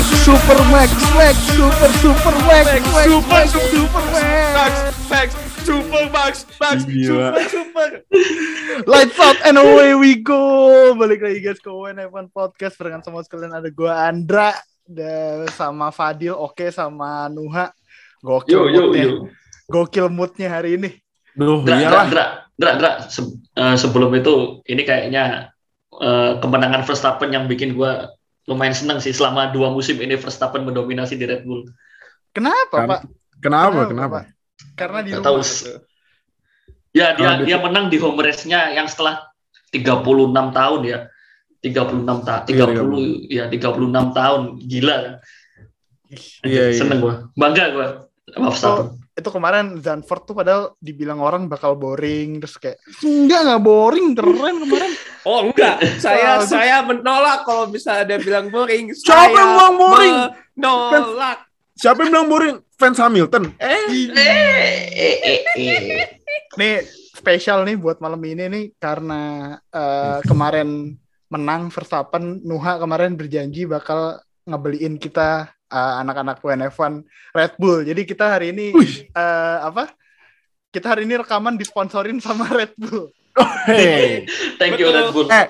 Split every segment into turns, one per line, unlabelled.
smack, super max, smack, super, super max, smack,
super,
super
Max,
max.
Max, super Max, Max, super, super.
Lights out and away we go. Balik lagi guys ke WNF1 Podcast barengan sama sekalian ada gua Andra sama Fadil, oke sama Nuha. Gokil
Yo, yo,
moodnya.
yo.
Gokil moodnya hari ini.
Duh,
Dra, dra,
iyalah.
dra, dra, dra. Se- eh, sebelum itu, ini kayaknya eh, kemenangan Verstappen yang bikin gua lumayan seneng sih selama dua musim ini Verstappen mendominasi di Red Bull.
Kenapa,
Kan-
Pak?
Kenapa? Kenapa?
Pak? Karena di rumah.
tahu. Ya dia dia menang di home race-nya yang setelah 36 tahun ya. 36 tahun, 30 ya 36 tahun. Gila kan.
Iya, iya.
Seneng gua. Bangga gua sama Verstappen.
Itu kemarin Zandvoort tuh padahal dibilang orang bakal boring terus kayak enggak enggak boring keren kemarin
Oh enggak, saya
Bagus.
saya menolak kalau misalnya dia bilang boring.
Siapa
Saya
yang bilang boring?
Menolak.
Siapa yang bilang boring? Fans Hamilton.
Eh,
Eh, eh, eh, eh.
nih spesial nih buat malam ini nih karena eh, kemarin menang Verstappen Nuha kemarin berjanji bakal ngebeliin kita eh, anak-anak WNF1 Red Bull jadi kita hari ini eh, apa kita hari ini rekaman disponsorin sama Red Bull
Hey.
Thank you
Betul.
Red Bull.
Eh,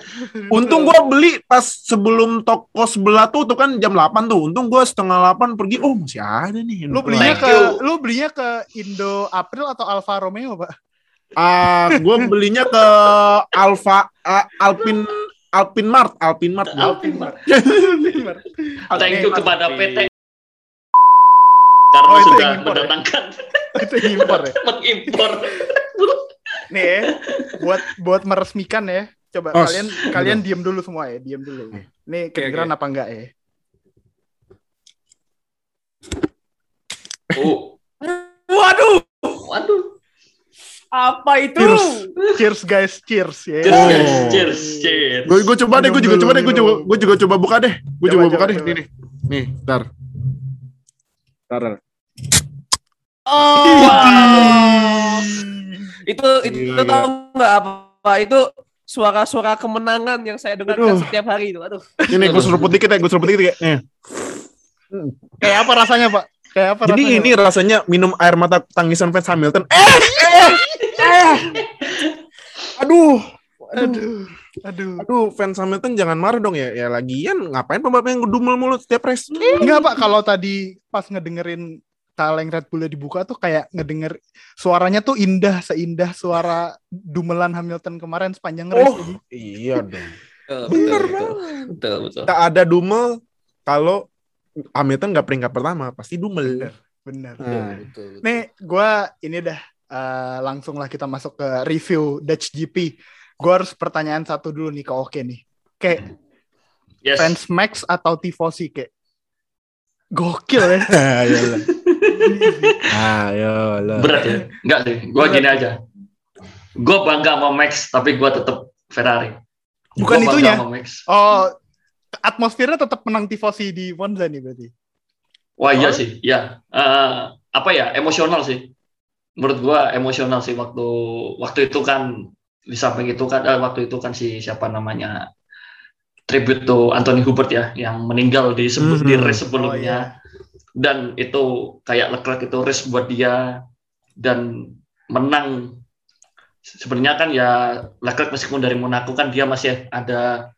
Untung gua beli pas sebelum toko sebelah tuh tuh kan jam 8 tuh. Untung gua setengah 8 pergi. Oh, masih ada nih.
lu belinya
Thank
ke
you.
lu belinya ke Indo April atau Alfa Romeo pak
Ah, gua belinya ke Alfa ah, Alpin Alpin Mart, Alpin Mart. gua.
Alphamart.
Thank
Thank you kepada PT karena
Oh, itu
sudah
yang impor ya?
mendatangkan
itu yang impor ya
mengimpor.
nih ya, buat buat meresmikan ya coba
Oh,
kalian
s-
kalian diem dulu semua ya diem dulu nih kedengeran apa enggak ya
Oh,
waduh,
waduh.
apa itu?
cheers cheers guys cheers ya
Cheers,
Oh.
guys. cheers, cheers.
Gue gue coba deh, gue juga coba deh, gue coba
minum.
gue juga coba buka deh. Gue
Coba,
coba
coba,
buka deh.
coba.
Nih nih. Nih, ntar. Ntar.
Oh, itu itu
Gila,
tahu nggak apa? Itu suara-suara kemenangan yang saya dengarkan
Aduh.
setiap hari itu. Aduh.
Ini gue seruput dikit ya, gue seruput dikit ya. Nih.
kayak apa rasanya pak kayak apa
Jadi
rasanya,
ini
Pak?
rasanya minum air mata tangisan fans Hamilton. Eh, eh, eh. Aduh,
aduh aduh
aduh fans Hamilton jangan marah dong ya. Ya lagian ngapain pembalap yang ngedumel mulu setiap race?
enggak pak kalau tadi pas ngedengerin kaleng Red Bullnya dibuka tuh kayak ngedenger suaranya tuh indah seindah suara dumelan Hamilton kemarin sepanjang race
Oh, iya dong.
Betul,
Bener
betul, betul, betul.
Tak ada dumel kalau Hamilton nggak peringkat pertama, pasti dumel.
bener
Nah,
betul, betul.
Nih, gua ini dah eh, langsung lah kita masuk ke review Dutch GP. Gua harus pertanyaan satu dulu nih ke Oke nih. Kayak
Yes.
fans Max atau tifosi kayak gokil ya.
Ayolah. Ayolah.
Berat ya? Enggak sih. Gua
Berat.
gini aja. Gua bangga sama Max, tapi gua tetap Ferrari.
Bukan
Gua
itunya.
Max.
Oh, atmosfernya tetap menang tifosi di Monza nih berarti.
Wah iya
Oh.
sih, ya. Eh, apa ya? Emosional sih. Menurut gua emosional sih waktu waktu itu kan di samping itu kan eh, waktu itu kan si siapa namanya tribute to Anthony Hubert ya yang meninggal di sebelum di
Mhm.
race
Oh,
sebelumnya
iya.
Dan itu kayak Leclerc itu race buat dia dan menang. Sebenarnya kan ya Leclerc meskipun dari Monaco kan dia masih ada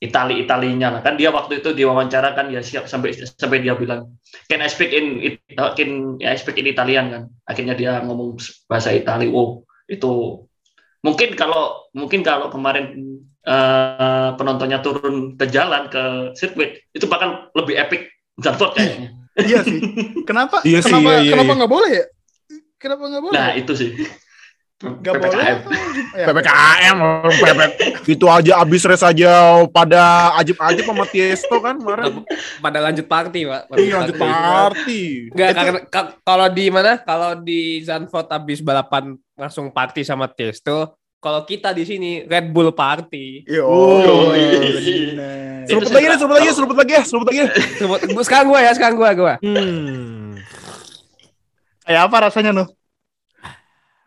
Itali Italinya lah. Kan dia waktu itu diwawancara kan ya siap sampai sampai dia bilang can I speak in uh, can I speak in Italian? Kan. Akhirnya dia ngomong bahasa Itali. Wow itu mungkin kalau mungkin kalau kemarin eh, penontonnya turun ke jalan ke sirkuit itu bahkan lebih epic Zandvoort kayaknya
Iya sih. Kenapa?
Iya sih,
kenapa
iya, iya,
kenapa
iya.
nggak boleh ya? Kenapa nggak boleh?
nah itu sih
Nggak boleh.
PPKM.
apa? Ya,
PPKM, PP, itu aja abis race aja pada ajib-ajib sama Tiesto kan kemarin.
Pada lanjut party, Pak.
Iya lanjut party.
Enggak,
Itu-
karena ka- kalau di mana? Kalau di Zandvoort habis balapan langsung party sama Testo. Kalau kita di sini Red Bull party.
Yo,
Oh,
iya,
iya.
Seruput lagi seruput lagi, seruput lagi ya, seruput lagi. ya.
Sebut- sekarang gua ya, sekarang gua, gua.
Hmm.
Kayak apa rasanya nuh?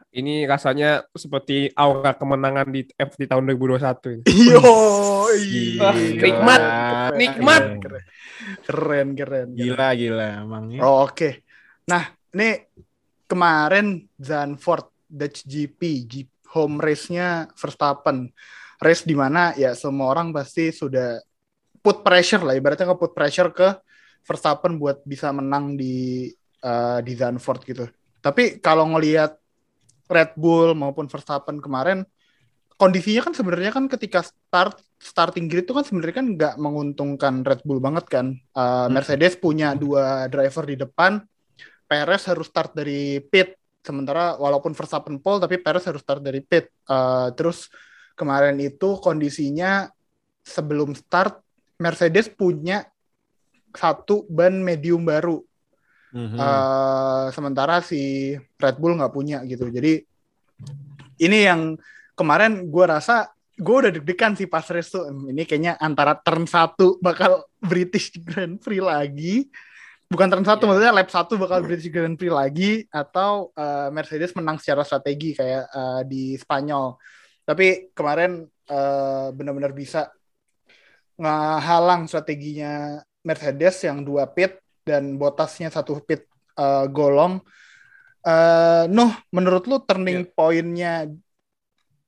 ini rasanya seperti aura kemenangan di F di tahun 2021 ini.
Yo,
Wah, nikmat. Nikmat.
Keren, keren, keren.
Gila, gila emang ya.
Oh, Oke. Nah, ini kemarin Zandvoort Dutch GP, G- home race-nya Verstappen. Race di mana ya semua orang pasti sudah put pressure lah, ibaratnya ke put pressure ke Verstappen buat bisa menang di eh, di Zandvoort gitu. Tapi kalau ngelihat Red Bull maupun Verstappen kemarin kondisinya kan sebenarnya kan ketika start starting grid itu kan sebenarnya kan nggak menguntungkan Red Bull banget kan. Eh, Mercedes punya dua driver di depan, Perez harus start dari pit. Sementara walaupun Verstappen pole tapi Perez harus start dari pit. Eh, terus kemarin itu kondisinya sebelum start Mercedes punya satu ban medium baru.
Mhm.
Eh, sementara si Red Bull nggak punya gitu. Jadi ini yang kemarin gue rasa gue udah deg-degan sih pas race tuh. Ini kayaknya antara turn 1 bakal British Grand Prix lagi. Bukan turn 1
Iya.
maksudnya lap 1 bakal British Grand Prix lagi atau eh, Mercedes menang secara strategi kayak eh, di Spanyol. Tapi kemarin eh, benar-benar bisa ngehalang strateginya Mercedes yang dua pit dan Bottasnya satu pit eh, golong. Eh Noh, menurut lu turning pointnya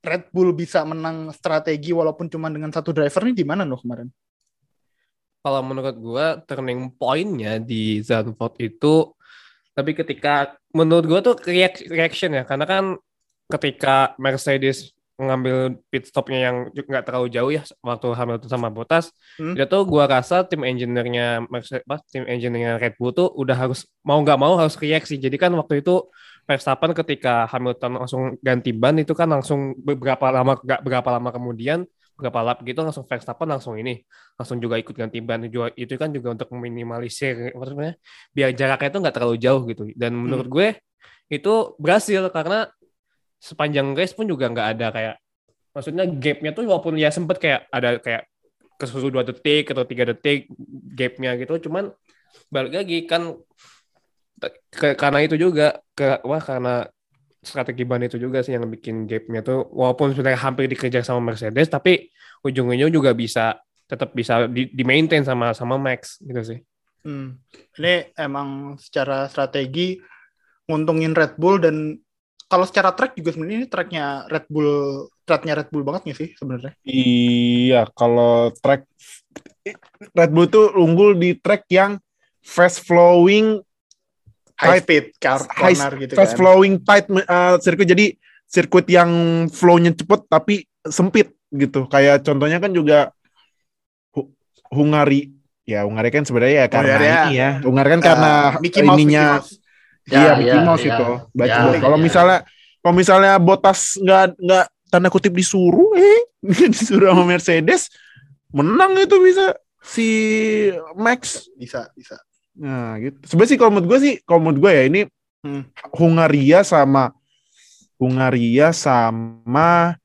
Red Bull bisa menang strategi walaupun cuma dengan satu driver nih di mana Noh kemarin?
Kalau menurut gua turning point-nya di Zandvoort itu tapi ketika menurut gua tuh reac- reaction ya karena kan ketika Mercedes mengambil pit stopnya yang nggak terlalu jauh ya waktu Hamilton sama Bottas
Hmm.
itu tuh gua rasa tim engineer-nya Mercedes tim engineer Red Bull tuh udah harus mau nggak mau harus reaksi jadi kan waktu itu Verstappen ketika Hamilton langsung ganti ban itu kan langsung beberapa lama nggak berapa lama kemudian berapa lap gitu langsung Verstappen langsung ini langsung juga ikut ganti ban. Juga itu kan juga untuk meminimalisir namanya biar jaraknya itu nggak terlalu jauh gitu. Dan menurut gue itu berhasil karena sepanjang race pun juga nggak ada kayak maksudnya gapnya tuh walaupun ya sempet kayak ada kayak kesusu dua detik atau tiga detik gapnya gitu cuman balik lagi kan ke, karena itu juga ke wah karena strategi ban itu juga sih yang bikin gapnya tuh walaupun sudah hampir dikejar sama Mercedes tapi ujung-ujungnya juga bisa tetap bisa di, di maintain sama sama Max gitu sih
Hmm. Ini emang secara strategi nguntungin Red Bull dan kalau secara track juga sebenarnya ini tracknya Red Bull tracknya Red Bull banget nggak sih sebenarnya?
Iya, kalau track Red Bull tuh unggul di track yang fast flowing
High
Tight.
speed car
high
corner gitu
fast
kan.
flowing tight uh, sirkuit jadi sirkuit yang flow-nya cepet tapi sempit gitu. Kayak contohnya kan juga Hu- Hungari. Ya, Hungari kan sebenarnya ya karena
Hungari ya.
ini ya. Hungari kan karena
Eh, Mickey Mouse,
ininya
Mickey Mouse.
iya
Ya,
Mickey
ya,
Mouse
ya.
itu. Baca
Ya,
gua. kalau
ya.
misalnya kalau misalnya Botas nggak nggak tanda kutip disuruh eh disuruh sama Mercedes menang itu bisa si Max
Bisa, bisa.
Nah, gitu. Sebenarnya sih kalau menurut gue sih, kalau menurut gue ya ini
Hmm.
Hungaria sama Hungaria sama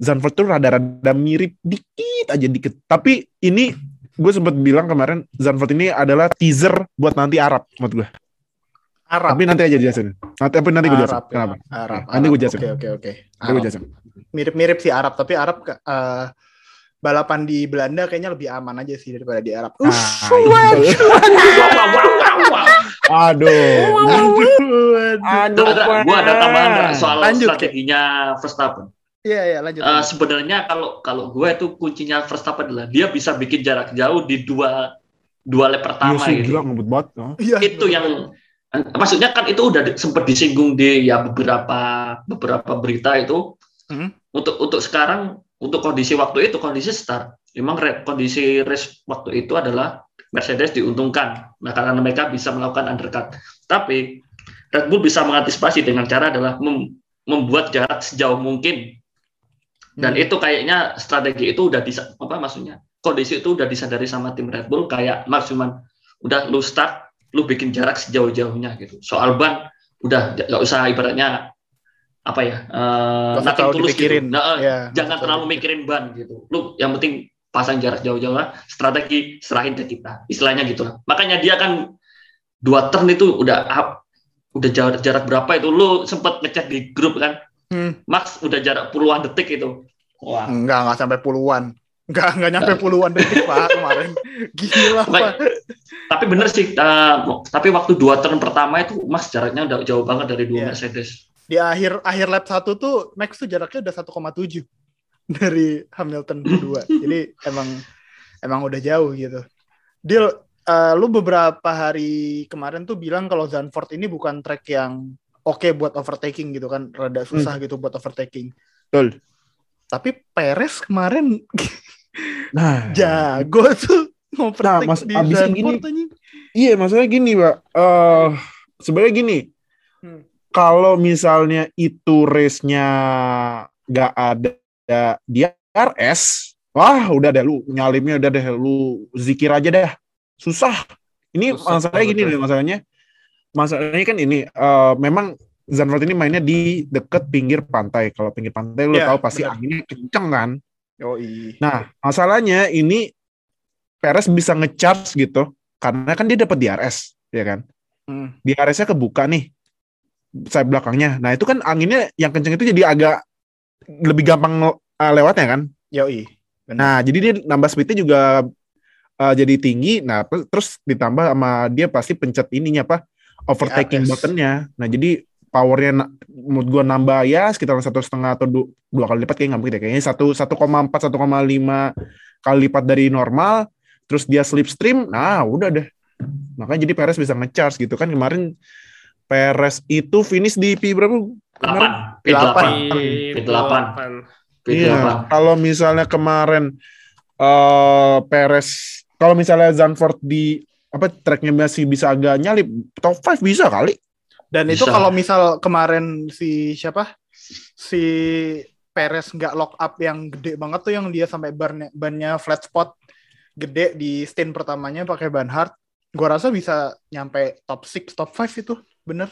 Zandvoort tuh rada-rada mirip dikit aja dikit. Tapi ini gue sempat bilang kemarin Zandvoort ini adalah teaser buat nanti Arab menurut gue.
Arab.
Tapi nanti aja jelasin. Nanti tapi nanti gue jelasin.
Arab, ya.
Kenapa?
Arab.
Nanti gue jelasin.
Oke, oke, oke.
Nanti gue jelasin.
Mirip-mirip sih Arab, tapi Arab eh, balapan di Belanda kayaknya lebih aman aja sih daripada di Arab.
Itu.
Wah, wah, wah, wah, wah.
Aduh. Aduh.
Ada, gua ada tambahan soal
Lanjut,
strateginya Verstappen.
Iya, iya, lanjut.
Eh, sebenarnya kalau kalau gue itu kuncinya Verstappen adalah dia bisa bikin jarak jauh di dua dua lap
Iya
pertama
sih,
gitu.
gila ngebut banget. Oh.
Iya,
Itu yang eh, maksudnya kan itu udah di- sempat disinggung di ya beberapa beberapa berita itu
Hmm.
untuk untuk sekarang untuk kondisi waktu itu kondisi start. Memang re- kondisi race waktu itu adalah Mercedes diuntungkan. Nah karena mereka bisa melakukan undercut. Tapi Red Bull bisa mengantisipasi dengan cara adalah mem- membuat jarak sejauh mungkin. Dan
Hmm.
itu kayaknya strategi itu udah bisa apa maksudnya? Kondisi itu udah disadari sama tim Red Bull kayak Max cuman udah lu start lu bikin jarak sejauh-jauhnya gitu. Soal ban udah nggak usah ibaratnya apa ya eh,
Nggak usah
nothing tulus gitu. Nah, eh,
Iya,
jangan terlalu mikirin ban gitu lu yang penting pasang jarak jauh-jauh lah strategi serahin ke kita istilahnya gitu lah makanya dia kan dua turn itu udah up udah jarak, jarak berapa itu lu sempat ngechat di grup kan
Hmm.
Max udah jarak puluhan detik itu wah
Enggak, enggak sampai puluhan. Enggak, enggak nyampe puluhan detik Pak kemarin. Gila, Pak.
Tapi bener sih uh, tapi waktu dua turn pertama itu Max jaraknya udah jauh banget dari dua
Iya.
Mercedes
Di akhir akhir lap 1 tuh Max tuh jaraknya udah 1,7 dari Hamilton kedua. Jadi emang emang udah jauh gitu. Deal eh, lu beberapa hari kemarin tuh bilang kalau Zandvoort ini bukan track yang oke buat overtaking gitu kan, rada susah gitu buat overtaking.
Betul.
Tapi Perez kemarin
Nah,
jago tuh ngovertake
Mas,
di Zandvoort
gini. Iya, maksudnya gini, Pak. Eh sebenarnya gini.
Hmm.
Kalau misalnya itu race-nya nggak ada di RS, wah udah deh lu nyalimnya udah deh lu zikir aja deh. Susah. Ini
Susah,
masalahnya gini
betul.
deh masalahnya. Masalahnya kan ini eh, memang Zandvoort ini mainnya di deket pinggir pantai. Kalau pinggir pantai lu
Iya,
tahu pasti
benar.
anginnya kenceng kan.
Yoi.
Nah, masalahnya ini Perez bisa ngecharge gitu karena kan dia dapat DRS, ya kan?
Hmm.
DRS-nya kebuka nih sayap belakangnya. Nah, itu kan anginnya yang kenceng itu jadi agak lebih gampang uh, lewatnya kan?
Yoi. Benar.
Nah, jadi dia nambah speednya juga uh, jadi tinggi. Nah, terus ditambah sama dia pasti pencet ininya apa? Overtaking buttonnya. Nah, jadi powernya menurut gua nambah ya sekitar satu setengah atau du- dua kali lipat kayak nggak mungkin deh. Kayaknya satu satu koma empat satu koma lima kali lipat dari normal. Terus dia slipstream. Nah, udah deh. Makanya jadi Perez bisa ngecharge gitu kan kemarin Perez itu finish di P berapa? Kemarin?
8 P8
Delapan.
P8 P8
Iya, kalau misalnya kemarin eh Perez, kalau misalnya Zandvoort di apa tracknya masih bisa agak nyalip, top 5 bisa kali.
Dan itu
Bisa.
kalau misal kemarin si siapa? Si Perez nggak lock up yang gede banget tuh yang dia sampai ban bannya flat spot gede di stint pertamanya pakai ban hard. Gua rasa bisa nyampe top 6, top 5 itu. Bener.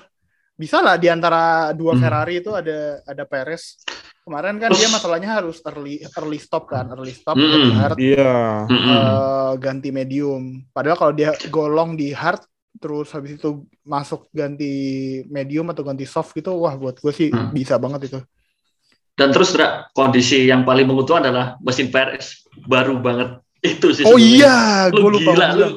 Bisa lah di antara dua
Hmm.
Ferrari itu ada ada Perez. Kemarin kan dia masalahnya harus early early stop kan, early stop
Mm-mm.
ganti hard
Iya.
Mm-mm.
eh, ganti medium. Padahal kalau dia golong di hard terus habis itu masuk ganti medium atau ganti soft gitu, wah buat gue sih
Hmm.
bisa banget itu.
Dan terus kondisi yang paling menguntungkan adalah mesin Perez baru banget itu sih.
Oh iya,
lu
gue lupa
gila lu.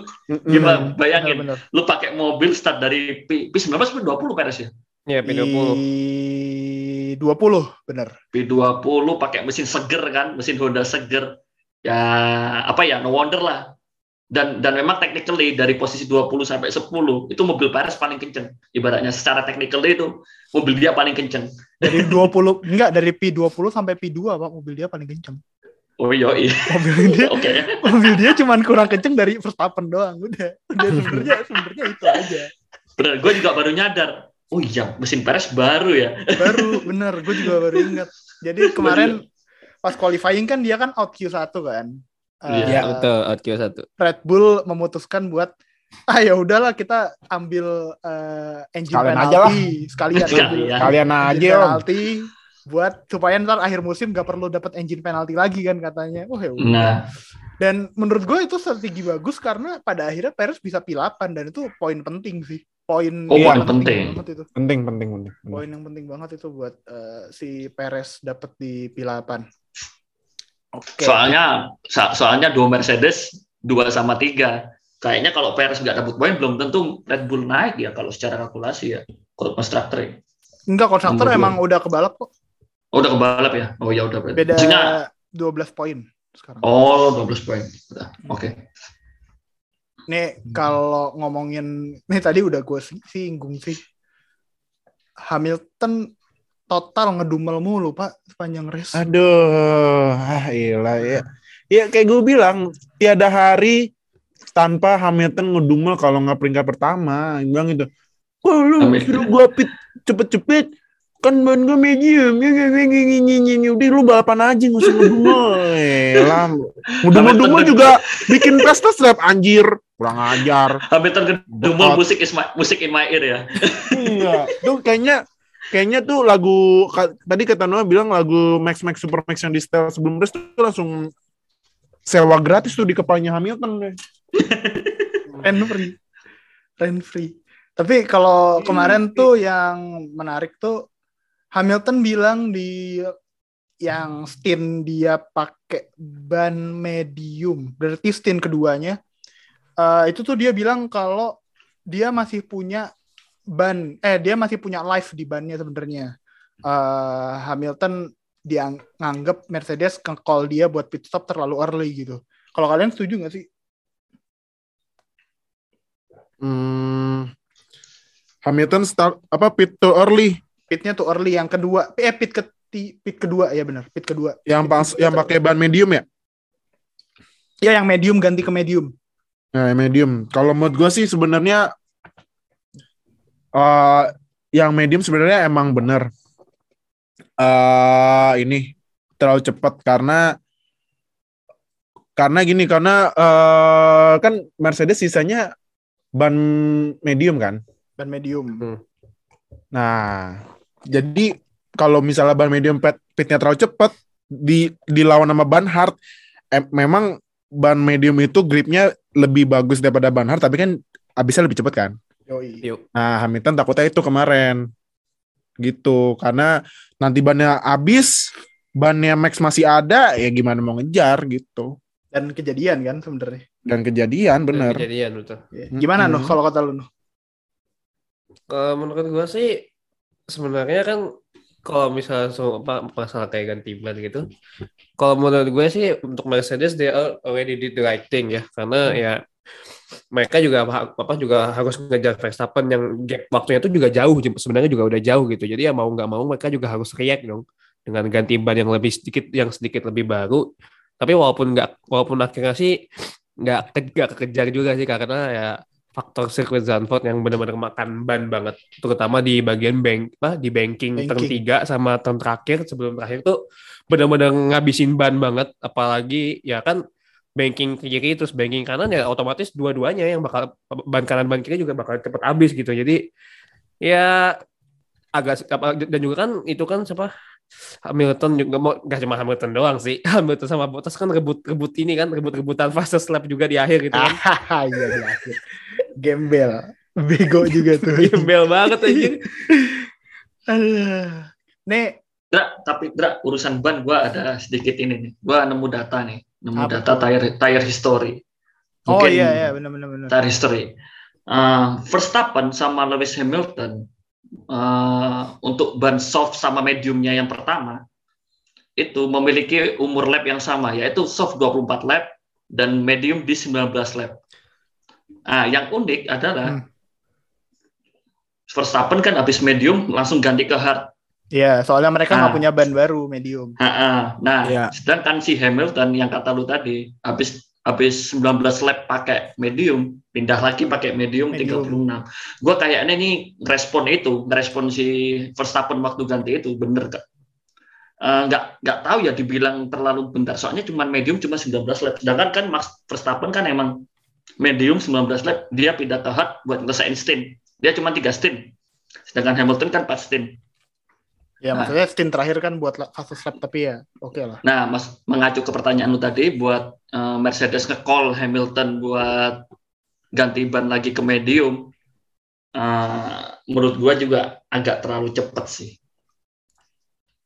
Gimana
Bener,
bayangin,
bener.
lu pakai mobil start dari P, P19 atau 20 Perez ya?
Iya, P20.
Di 20, bener.
P20 pakai mesin seger kan, mesin Honda seger. Ya apa ya, no wonder lah. Dan dan memang technically dari posisi 20 sampai 10 itu mobil Perez paling kenceng. Ibaratnya secara technical itu mobil dia paling kenceng.
Dari 20, enggak dari P20 sampai P2 Pak, mobil dia paling kenceng.
Oh iya iya.
Mobil dia
Oke.
mobil dia cuman kurang kenceng dari Verstappen doang, udah. Udah sebenarnya sebenarnya itu aja.
Bener, gue juga baru nyadar. Oh iya, mesin Perez baru ya.
Baru bener, gue juga baru ingat. Jadi kemarin pas qualifying kan dia kan out Q1 kan.
Iya,
betul. Out Q1.
Red Bull memutuskan buat ah ya udahlah kita ambil eh, engine
Sekalian
penalti
aja lah.
sekalian
Sekalian.
ambil
Kalian
engine
aja,
penalti buat supaya ntar akhir musim gak perlu dapat engine penalti lagi kan katanya. Oh ya udah.
Nah,
Dan menurut gue itu strategi bagus karena pada akhirnya Perez bisa P8 dan itu poin penting sih. Poin
Oh,
yang
poin penting.
banget itu.
Penting, penting, penting.
Poin yang penting banget itu buat eh, si Perez dapat di P8. Oke.
soalnya so- soalnya dua Mercedes, dua sama tiga. Kayaknya kalau Perez nggak dapat poin belum tentu Red Bull naik ya kalau secara kalkulasi ya. Kalau konstruktor.
Enggak konstruktor emang udah kebalap kok.
Oh, udah kebalap ya? Oh ya udah berarti.
Beda
Maksudnya,
12 poin sekarang.
oh 12 poin. Udah, Oke.
Nih kalau ngomongin nih tadi udah gue singgung sih. Hamilton total ngedumel mulu pak sepanjang race.
Aduh, ah ilah ya. Ya kayak gue bilang, tiada hari tanpa Hamilton ngedumel kalau nggak peringkat pertama. Bilang itu. Wah lu suruh gue pit cepet-cepet. Kan ban gue medium. Ya, ya, ya, ya, ya, ya, ya, ya. Udah lu balapan aja nggak usah ngedumel. Ngedumel-dumel juga bikin pesta slap anjir. Kurang ajar.
Kedumel
Betot.
musik is my, musik in my ear ya.
iya. Tuh kayaknya kayaknya tuh lagu tadi kata Noah bilang lagu Max Max Super Max yang di setel sebelum race tuh langsung sewa gratis tuh di kepalanya Hamilton deh.
Rain free. Rain free. Tapi kalau kemarin tuh yang menarik tuh Hamilton bilang di yang stint dia pakai ban medium, berarti stint keduanya eh, itu tuh dia bilang kalau dia masih punya ban, eh dia masih punya life di bannya sebenarnya. Eh, Hamilton dia nganggep Mercedes call dia buat pit stop terlalu early gitu. Kalau kalian setuju nggak sih?
Hmm, Hamilton start apa pit too early
Pitnya tuh early yang kedua, eh pit ke pit kedua ya benar, pit kedua.
yang pas yang pakai ban medium ya?
Ya yang medium ganti ke medium.
Nah, yang medium. Kalau menurut gue sih sebenarnya eh yang medium sebenarnya emang bener. eh ini terlalu cepat karena karena gini karena eh kan Mercedes sisanya ban medium kan.
Ban medium.
Hmm.
Nah, jadi kalau misalnya ban medium pit pitnya terlalu cepat di dilawan sama ban hard, eh, memang ban medium itu gripnya lebih bagus daripada ban hard, tapi kan habisnya lebih cepat kan.
Yoi.
Nah, Hamilton takutnya itu kemarin. Gitu, karena nanti bannya habis, bannya Max masih ada, ya gimana mau ngejar gitu.
Dan kejadian kan sebenarnya.
Dan kejadian bener.
Kejadian betul.
Ya. Gimana
Mm-mm.
Nuh kalau kata lu Nuh?
Kalau menurut gua sih sebenarnya kan kalau misalnya so, apa, masalah kayak ganti ban gitu, kalau menurut gue sih untuk Mercedes are already did the right thing ya, karena ya mereka juga apa, juga harus ngejar Verstappen yang gap waktunya itu juga jauh sebenarnya juga udah jauh gitu. Jadi ya mau nggak mau mereka juga harus react dong dengan ganti ban yang lebih sedikit yang sedikit lebih baru. Tapi walaupun nggak walaupun akhirnya sih nggak ke- nggak kekejar juga sih karena ya faktor sirkuit Zandvoort yang benar-benar makan ban banget. Terutama di bagian bank apa di banking, turn
Banking.
3 sama turn terakhir sebelum terakhir tuh benar-benar ngabisin ban banget. Apalagi ya kan banking kiri terus banking kanan ya otomatis dua-duanya yang bakal ban kanan ban kiri juga bakal cepet habis gitu. Jadi ya agak dan juga kan itu kan siapa Hamilton juga mau gak cuma Hamilton doang sih. Hamilton sama Bottas kan rebut rebut ini kan rebut rebutan fastest lap juga di akhir gitu kan.
Iya di akhir. Gembel. Bego juga tuh.
gembel banget aja.
Nih,
Dra, tapi Dra, urusan ban gua ada sedikit ini nih. Gua nemu data nih, nemu
Apa
data tire tire history.
oh
Mungkin
iya iya benar benar benar.
tire history. Uh, Verstappen sama Lewis Hamilton uh, untuk ban soft sama mediumnya yang pertama itu memiliki umur lap yang sama yaitu soft 24 lap dan medium di 19 lap. Nah, yang unik adalah
Hmm.
Verstappen kan habis medium langsung ganti ke hard.
Iya, soalnya mereka nggak
Ah.
punya ban baru medium.
Ha-ha. Nah,
Iya.
sedangkan si Hamilton yang kata lu tadi habis habis 19 lap pakai medium, pindah lagi pakai medium,
Medium.
36. Gua kayaknya ini respon itu, respon si Verstappen waktu ganti itu bener kak. Eh, nggak nggak tahu ya dibilang terlalu bentar soalnya cuma medium cuma 19 lap sedangkan kan Max Verstappen kan emang medium 19 lap dia pindah ke hard buat ngelesain stint dia cuma tiga stint sedangkan Hamilton kan 4 stint
Ya,
Nah.
maksudnya stint terakhir kan buat fase lap tapi ya oke lah.
Nah, Mas mengacu ke pertanyaan lu tadi buat eh, Mercedes nge-call Hamilton buat ganti ban lagi ke medium. eh, menurut gua juga agak terlalu cepat sih.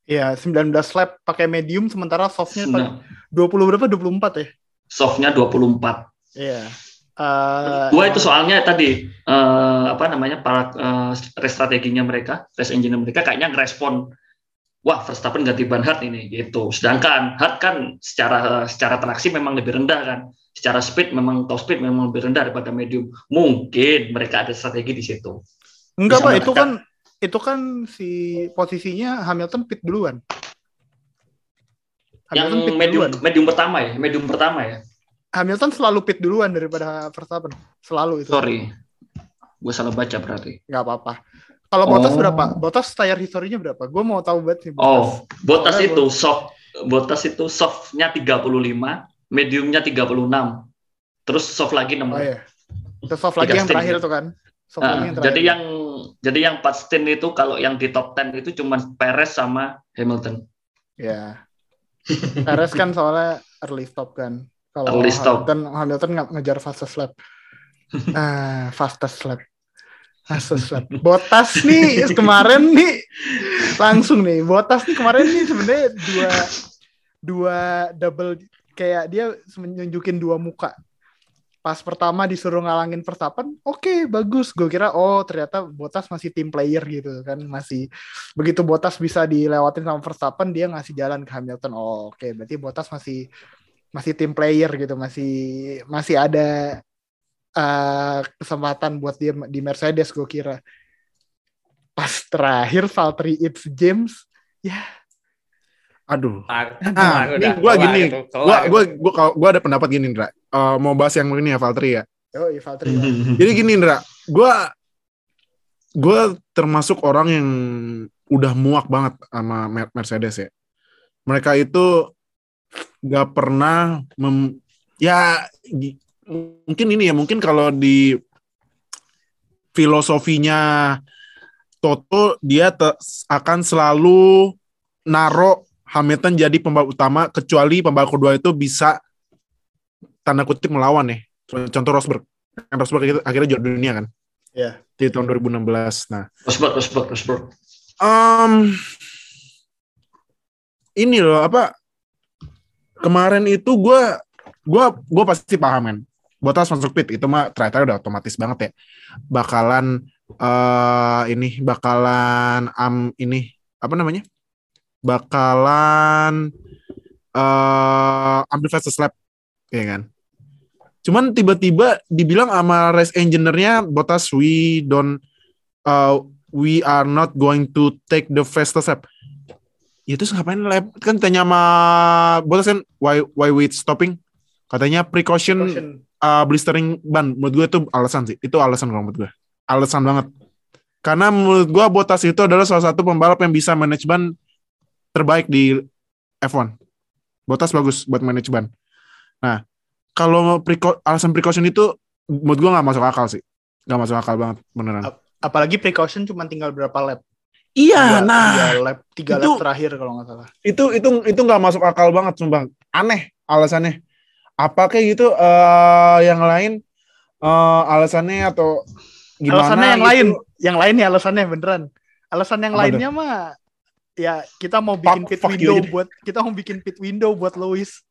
Iya, 19 lap pakai medium sementara softnya
Nah,
20 berapa? 24 ya?
softnya 24.
Iya. Eh,
Gua itu soalnya tadi eh, apa namanya para race strateginya mereka, race engine mereka kayaknya ngerespon wah Verstappen ganti ban hard ini gitu. Sedangkan hard kan secara secara traksi memang lebih rendah kan. Secara speed memang top speed memang lebih rendah daripada medium. Mungkin mereka ada strategi di situ.
Enggak, Pak, itu kan itu kan si posisinya Hamilton pit duluan.
Yang
Hamilton pit
medium
duluan.
medium pertama ya, medium pertama ya.
Hamilton selalu pit duluan daripada Verstappen. Selalu itu.
Sorry. Gue salah baca berarti.
Nggak apa-apa. Kalau Bottas
Oh.
berapa? Bottas tire historinya berapa? Gue mau tahu banget nih. Bottas.
Oh, Bottas
Soalnya
itu soft Bottas itu softnya 35, mediumnya 36. Terus soft lagi 6.
Oh iya. Terus soft lagi yang terakhir tuh kan. Soft
Nah,
lagi yang terakhir.
jadi yang jadi yang 4 stint itu kalau yang di top 10 itu cuma Perez sama Hamilton.
Ya. Perez kan soalnya early stop kan. Kalau
Early stop.
Hamilton, Hamilton nggak ngejar fastest lap. ah, fastest lap. Hasselblad. Botas nih kemarin nih langsung nih. Botas nih kemarin nih sebenarnya dua dua double kayak dia menunjukin dua muka. Pas pertama disuruh ngalangin Verstappen, oke bagus. Gue kira oh ternyata Botas masih tim player gitu kan, masih begitu Botas bisa dilewatin sama Verstappen dia ngasih jalan ke Hamilton. Oh, oke berarti Botas masih masih tim player gitu, masih masih ada uh, kesempatan buat dia di Mercedes gue kira. Pas terakhir Valtteri It's James, ya
Aduh.
Ah,
Nah, ini gue gini, gue gue gue gue ada pendapat gini, Indra. Eh, mau bahas yang ini ya, Valtteri ya.
oh iya Valtteri. lah.
Jadi gini, Indra. Gue gue termasuk orang yang udah muak banget sama Mer- Mercedes ya. Mereka itu nggak pernah mem, ya mungkin ini ya mungkin kalau di filosofinya Toto dia te- akan selalu naro Hamilton jadi pembalap utama kecuali pembalap kedua itu bisa tanda kutip melawan ya. Contoh Rosberg. Kan Rosberg itu akhirnya juara dunia kan
Iya.
di tahun 2016. Nah,
Rosberg, Rosberg, Rosberg.
um, ini loh apa kemarin itu gue gua gua pasti paham kan Botas masuk pit itu mah ternyata udah otomatis banget ya. Bakalan eh ini bakalan am ini apa namanya? Bakalan eh ambil fastest lap ya kan? Cuman tiba-tiba dibilang sama race engineer-nya Botas we don't uh, we are not going to take the fastest lap. Ya terus ngapain lap? Kan tanya sama Bottas kan why why we stopping? Katanya precaution,
Caution.
uh, blistering ban. Menurut gue itu alasan sih. Itu alasan kalau menurut gue. Alasan banget. Karena menurut gue Bottas itu adalah salah satu pembalap yang bisa manage ban terbaik di F1. Bottas bagus buat manage ban. Nah, kalau precau- alasan precaution itu menurut gue nggak masuk akal sih. Nggak masuk akal banget beneran.
Apalagi precaution cuma tinggal berapa lap?
Iya,
Tiga-
nah.
tiga lap, tiga
itu-
lap terakhir kalau nggak salah.
itu itu itu nggak masuk akal banget sumpah. Aneh alasannya. Apa kayak gitu eh yang lain? Eh alasannya atau gimana
alasannya yang
gitu.
lain, yang lain ya alasannya beneran. Alasan yang
Apa
lainnya mah ya kita mau bikin
Fuck-
pit
fuck
window buat kita mau bikin pit window buat Lewis.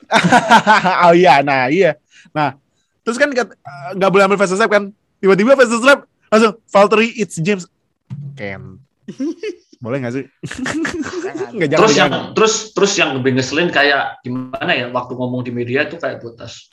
oh iya nah iya. Nah terus kan nggak boleh ambil fast lap kan? Tiba-tiba fast lap langsung Valtteri it's James. Ken boleh nggak sih nggak jangan
Terus yang
jangan.
terus terus yang lebih ngeselin kayak gimana ya waktu ngomong di media itu kayak Botas.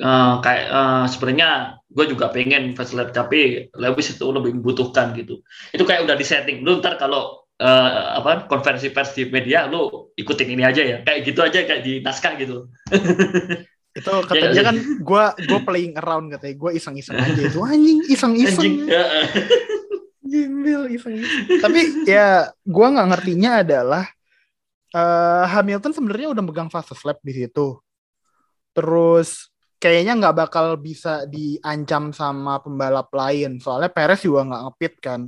Eh, kayak eh, sebenarnya gue juga pengen fast lap tapi Lewis itu lebih membutuhkan gitu. Itu kayak udah disetting. Lu ntar kalau eh, apa konferensi pers di media lu ikutin ini aja ya. Kayak gitu aja kayak di naskah gitu.
Itu katanya kan gua gua playing around katanya. Gua iseng-iseng aja itu anjing, iseng-iseng.
Anjing. Ya,
Gimbil iseng-iseng. Tapi ya gua nggak ngertinya adalah eh, Hamilton sebenarnya udah megang fastest lap di situ. Terus kayaknya nggak bakal bisa diancam sama pembalap lain. Soalnya Perez juga nggak ngepit kan.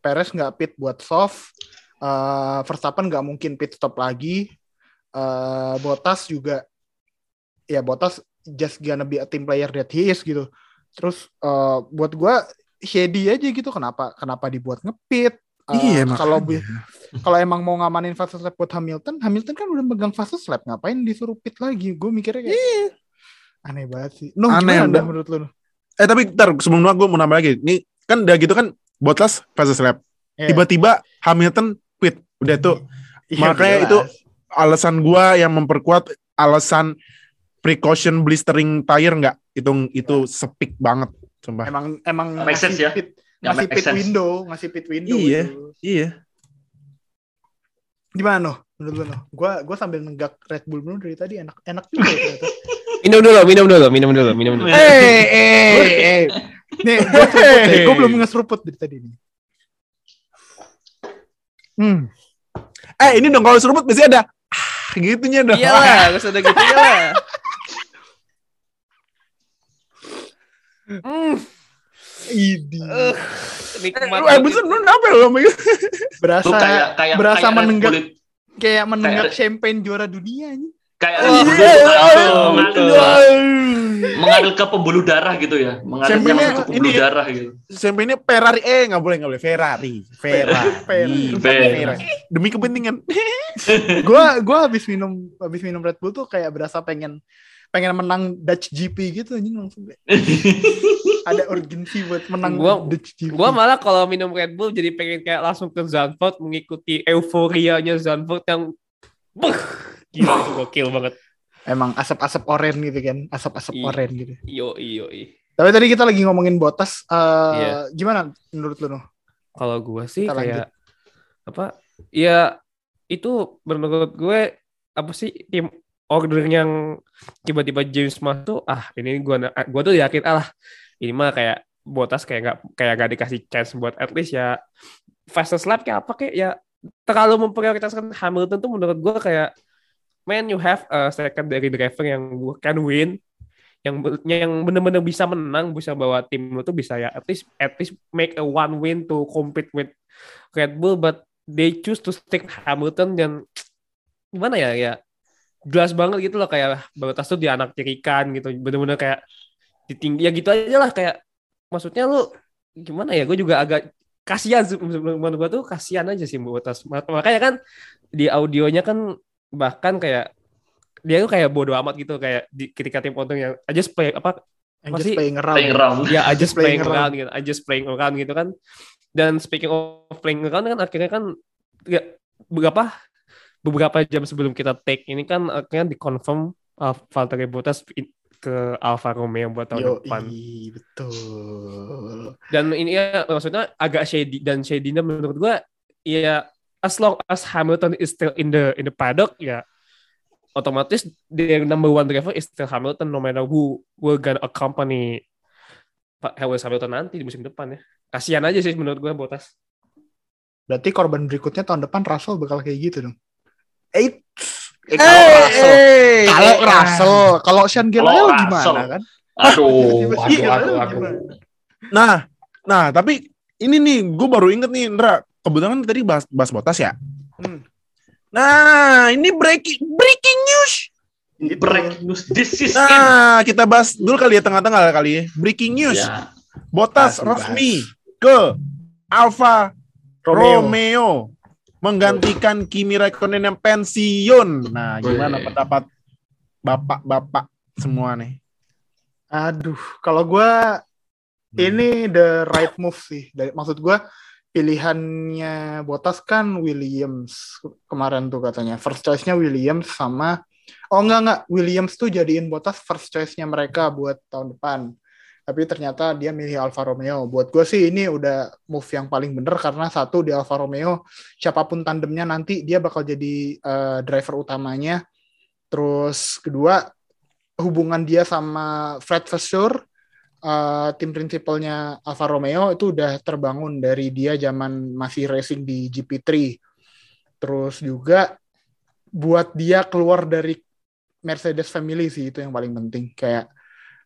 Perez nggak pit buat soft. Eh, Verstappen nggak mungkin pit stop lagi. Eh, Bottas juga ya Bottas just gonna be a team player that he is gitu. Terus eh, buat gua shady aja gitu kenapa kenapa dibuat ngepit? Eh,
iya
kalau kalau emang mau ngamanin fastest lap buat Hamilton Hamilton kan udah megang fastest lap ngapain disuruh pit lagi? Gue mikirnya kayak aneh banget sih. No
Aneh,
gimana menurut lu
eh tapi ntar sebelum gue mau nambah lagi. Ini kan udah gitu kan Bottas fast lap.
Iya.
tiba-tiba Hamilton quit udah tuh
Iya,
makanya
jelas.
itu alasan gua yang memperkuat alasan precaution blistering tire nggak? Itu itu sepik banget sumpah
emang emang
Make sense
ngasih
ya.
pit
Nggak
ngasih pit
sense.
window ngasih pit window
Iya.
itu.
iya
gimana noh menurut lu noh gue gue sambil nenggak Red Bull dulu dari tadi enak enak juga ya ternyata
Minum dulu, minum dulu, minum dulu, minum dulu.
eh eh eh
nih gue seruput gue belum ngeseruput dari tadi nih hmm
eh ini dong kalau seruput biasanya ada ah, gitunya dong
Iyalah, harus ada gitu ya. Hmm,
Idi.
nikmat.
eh bener lu kenapa lo Mega?
berasa
Lu kayak kayak
berasa
kayak
menenggak kayak menenggak
kayak-
champagne juara dunia ini
Kayak Bull
iya,
ke pembuluh darah gitu ya, langsung ke pembuluh
ini-
darah gitu.
Champagne-nya Ferrari. Eh nggak boleh nggak boleh. Ferrari. Ferrari.
Ferrari.
Ferrari. demi kepentingan.
Gua gua habis minum habis minum Red Bull tuh kayak berasa pengen pengen menang Dutch GP gitu anjing langsung kayak ada urgensi buat menang
Gua-
Dutch GP.
Gua malah kalau minum Red Bull jadi pengen kayak langsung ke Zandvoort mengikuti euforianya Zandvoort yang Buh, gila itu gokil banget.
emang asap-asap oren gitu kan, asap-asap oren gitu.
Yo yo
Tapi tadi kita lagi ngomongin Botas eh
Iya.
gimana menurut lu?
Kalau gue sih
Kita
kayak apa? Ya itu menurut gue apa sih tim order yang tiba-tiba James masuk ah ini gue gua tuh yakin ah ini mah kayak Botas kayak nggak kayak gak dikasih chance buat at least ya fastest lap kayak apa kayak ya terlalu memprioritaskan Hamilton tuh menurut gue kayak man you have a secondary driver yang can win yang yang benar-benar bisa menang bisa bawa tim lu tuh bisa ya at least at least make a one win to compete with Red Bull but they choose to stick Hamilton dan gimana ya ya jelas banget gitu loh kayak Bottas tuh dianak tirikan gitu. Bener-bener kayak ditinggi ya gitu aja lah kayak maksudnya lu gimana ya gue juga agak kasihan sih, menurut gue tuh kasihan aja sih Mak- makanya kan di audionya kan bahkan kayak dia tuh kayak bodoh amat gitu kayak di, ketika tim untung yang aja play apa
Yang
Masih
just playing around.
Playing around.
ya I just playing
playing
around. gitu I just playing around gitu kan. Dan speaking of playing around kan akhirnya kan ya, beberapa beberapa jam sebelum kita take ini kan akhirnya dikonfirm uh, Valtteri Bottas ke Alfa Romeo buat tahun
Yo,
depan
betul.
dan ini ya maksudnya agak shady dan shady menurut gua ya as long as Hamilton is still in the in the paddock ya otomatis their number one driver is still Hamilton no matter who will gonna accompany Pak Lewis Hamilton nanti di musim depan ya kasihan aja sih menurut gua Bottas
Berarti korban berikutnya tahun depan Russell bakal kayak gitu dong. Eh, eh, kalau
Eh,
Russell,
eh,
kalau
eh,
Russell, kalau Sean Gelael gimana
Russell.
kan?
Aduh, aduh,
Iya,
aduh, aduh.
gimana?
Nah, nah tapi ini nih, gue baru inget nih, Indra. Kebetulan tadi bahas, bahas botas ya.
Hmm.
Nah, ini breaking breaking news.
Break news. This is it.
Nah, kita bahas dulu kali ya tengah-tengah kali ya. Breaking news.
Ya.
Botas
Bahas,
resmi ke Alfa
Romeo.
Romeo. Menggantikan Kimi Raikkonen yang pensiun. Nah, gimana pendapat bapak-bapak semua nih?
Aduh, kalau gua ini the right move sih. Dari, maksud gua pilihannya Bottas kan Williams kemarin tuh katanya. First choice-nya Williams sama Oh enggak enggak, Williams tuh jadiin Bottas first choice-nya mereka buat tahun depan. Tapi ternyata dia milih Alfa Romeo. Buat gue sih ini udah move yang paling bener karena satu di Alfa Romeo siapa pun tandemnya nanti dia bakal jadi eh, driver utamanya. Terus kedua hubungan dia sama Fred Vasseur eh, tim prinsipalnya Alfa Romeo itu udah terbangun dari dia zaman masih racing di GP3. Terus juga buat dia keluar dari Mercedes family sih itu yang paling penting kayak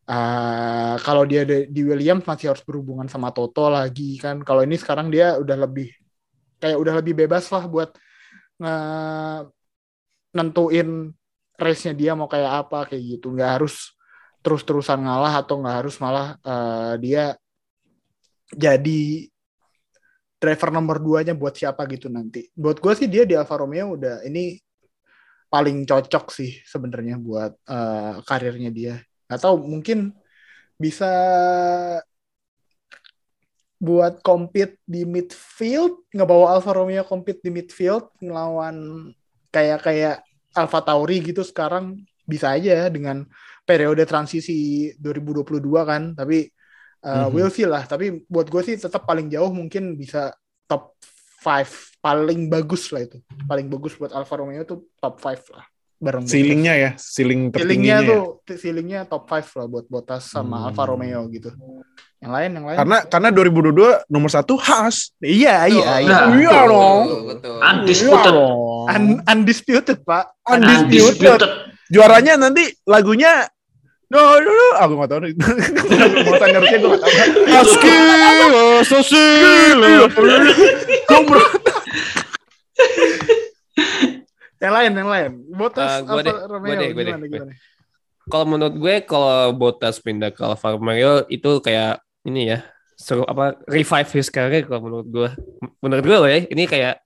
uh, kalau dia di, di Williams masih harus berhubungan sama Toto lagi kan. Kalau ini sekarang dia udah lebih kayak udah lebih bebas lah buat nge- nentuin race-nya dia mau kayak apa kayak gitu. Nggak harus terus-terusan ngalah atau nggak harus malah uh, dia jadi driver nomor duanya buat siapa gitu nanti. Buat gue sih dia di Alfa Romeo udah ini paling cocok sih sebenarnya buat uh, karirnya dia atau mungkin bisa buat compete di midfield ngebawa Alfa Romeo compete di midfield ngelawan kayak kayak Alfa Tauri gitu sekarang bisa aja dengan periode transisi 2022 kan. Tapi uh,
Mhm.
we'll see lah. Tapi buat gue sih tetap paling jauh mungkin bisa top 5 paling bagus lah itu. Paling bagus buat Alfa Romeo tuh top 5 lah bareng.
Ceilingnya ya, ceiling
Ceilingnya
tertingginya. ya.
tuh ceilingnya top 5 lah buat Bottas sama
Hmm.
Alfa Romeo gitu yang lain yang lain
Karena karena 2022 nomor satu Haas.
iya iya iya
Nah,
Iya
betul.
dong.
betul.
Undisputed.
dong.
Un- undisputed pak
Undisputed.
Undisputed.
Juaranya nanti lagunya No, no, no. Aku gak tau nih. Mau tanya harusnya gue gak tau. Aski, Sosile.
yang lain, yang lain. Bottas
Eh, gua
Alfa
deh,
Romeo
gua deh, gua deh,
gimana,
gua.
gimana?
Kalau menurut gue kalau Bottas pindah ke Alfa Romeo itu kayak ini ya seru apa revive his career kalau menurut gue. Menurut gue loh ya, ini kayak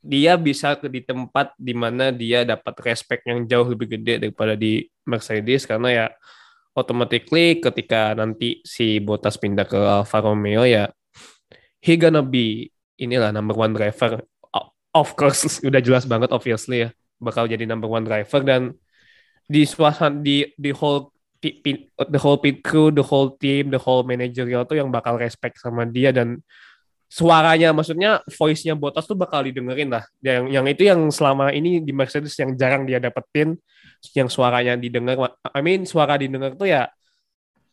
dia bisa ke di tempat di mana dia dapat respect yang jauh lebih gede daripada di Mercedes karena ya automatically ketika nanti si Bottas pindah ke Alfa Romeo ya he gonna be inilah number one driver of course udah jelas banget obviously ya bakal jadi number one driver dan di suasana di di whole the whole pit crew the whole team the whole managerial tuh yang bakal respect sama dia dan suaranya maksudnya voice-nya Bottas tuh bakal didengerin lah. Yang yang itu yang selama ini di Mercedes yang jarang dia dapetin yang suaranya didengar. I mean suara didengar tuh ya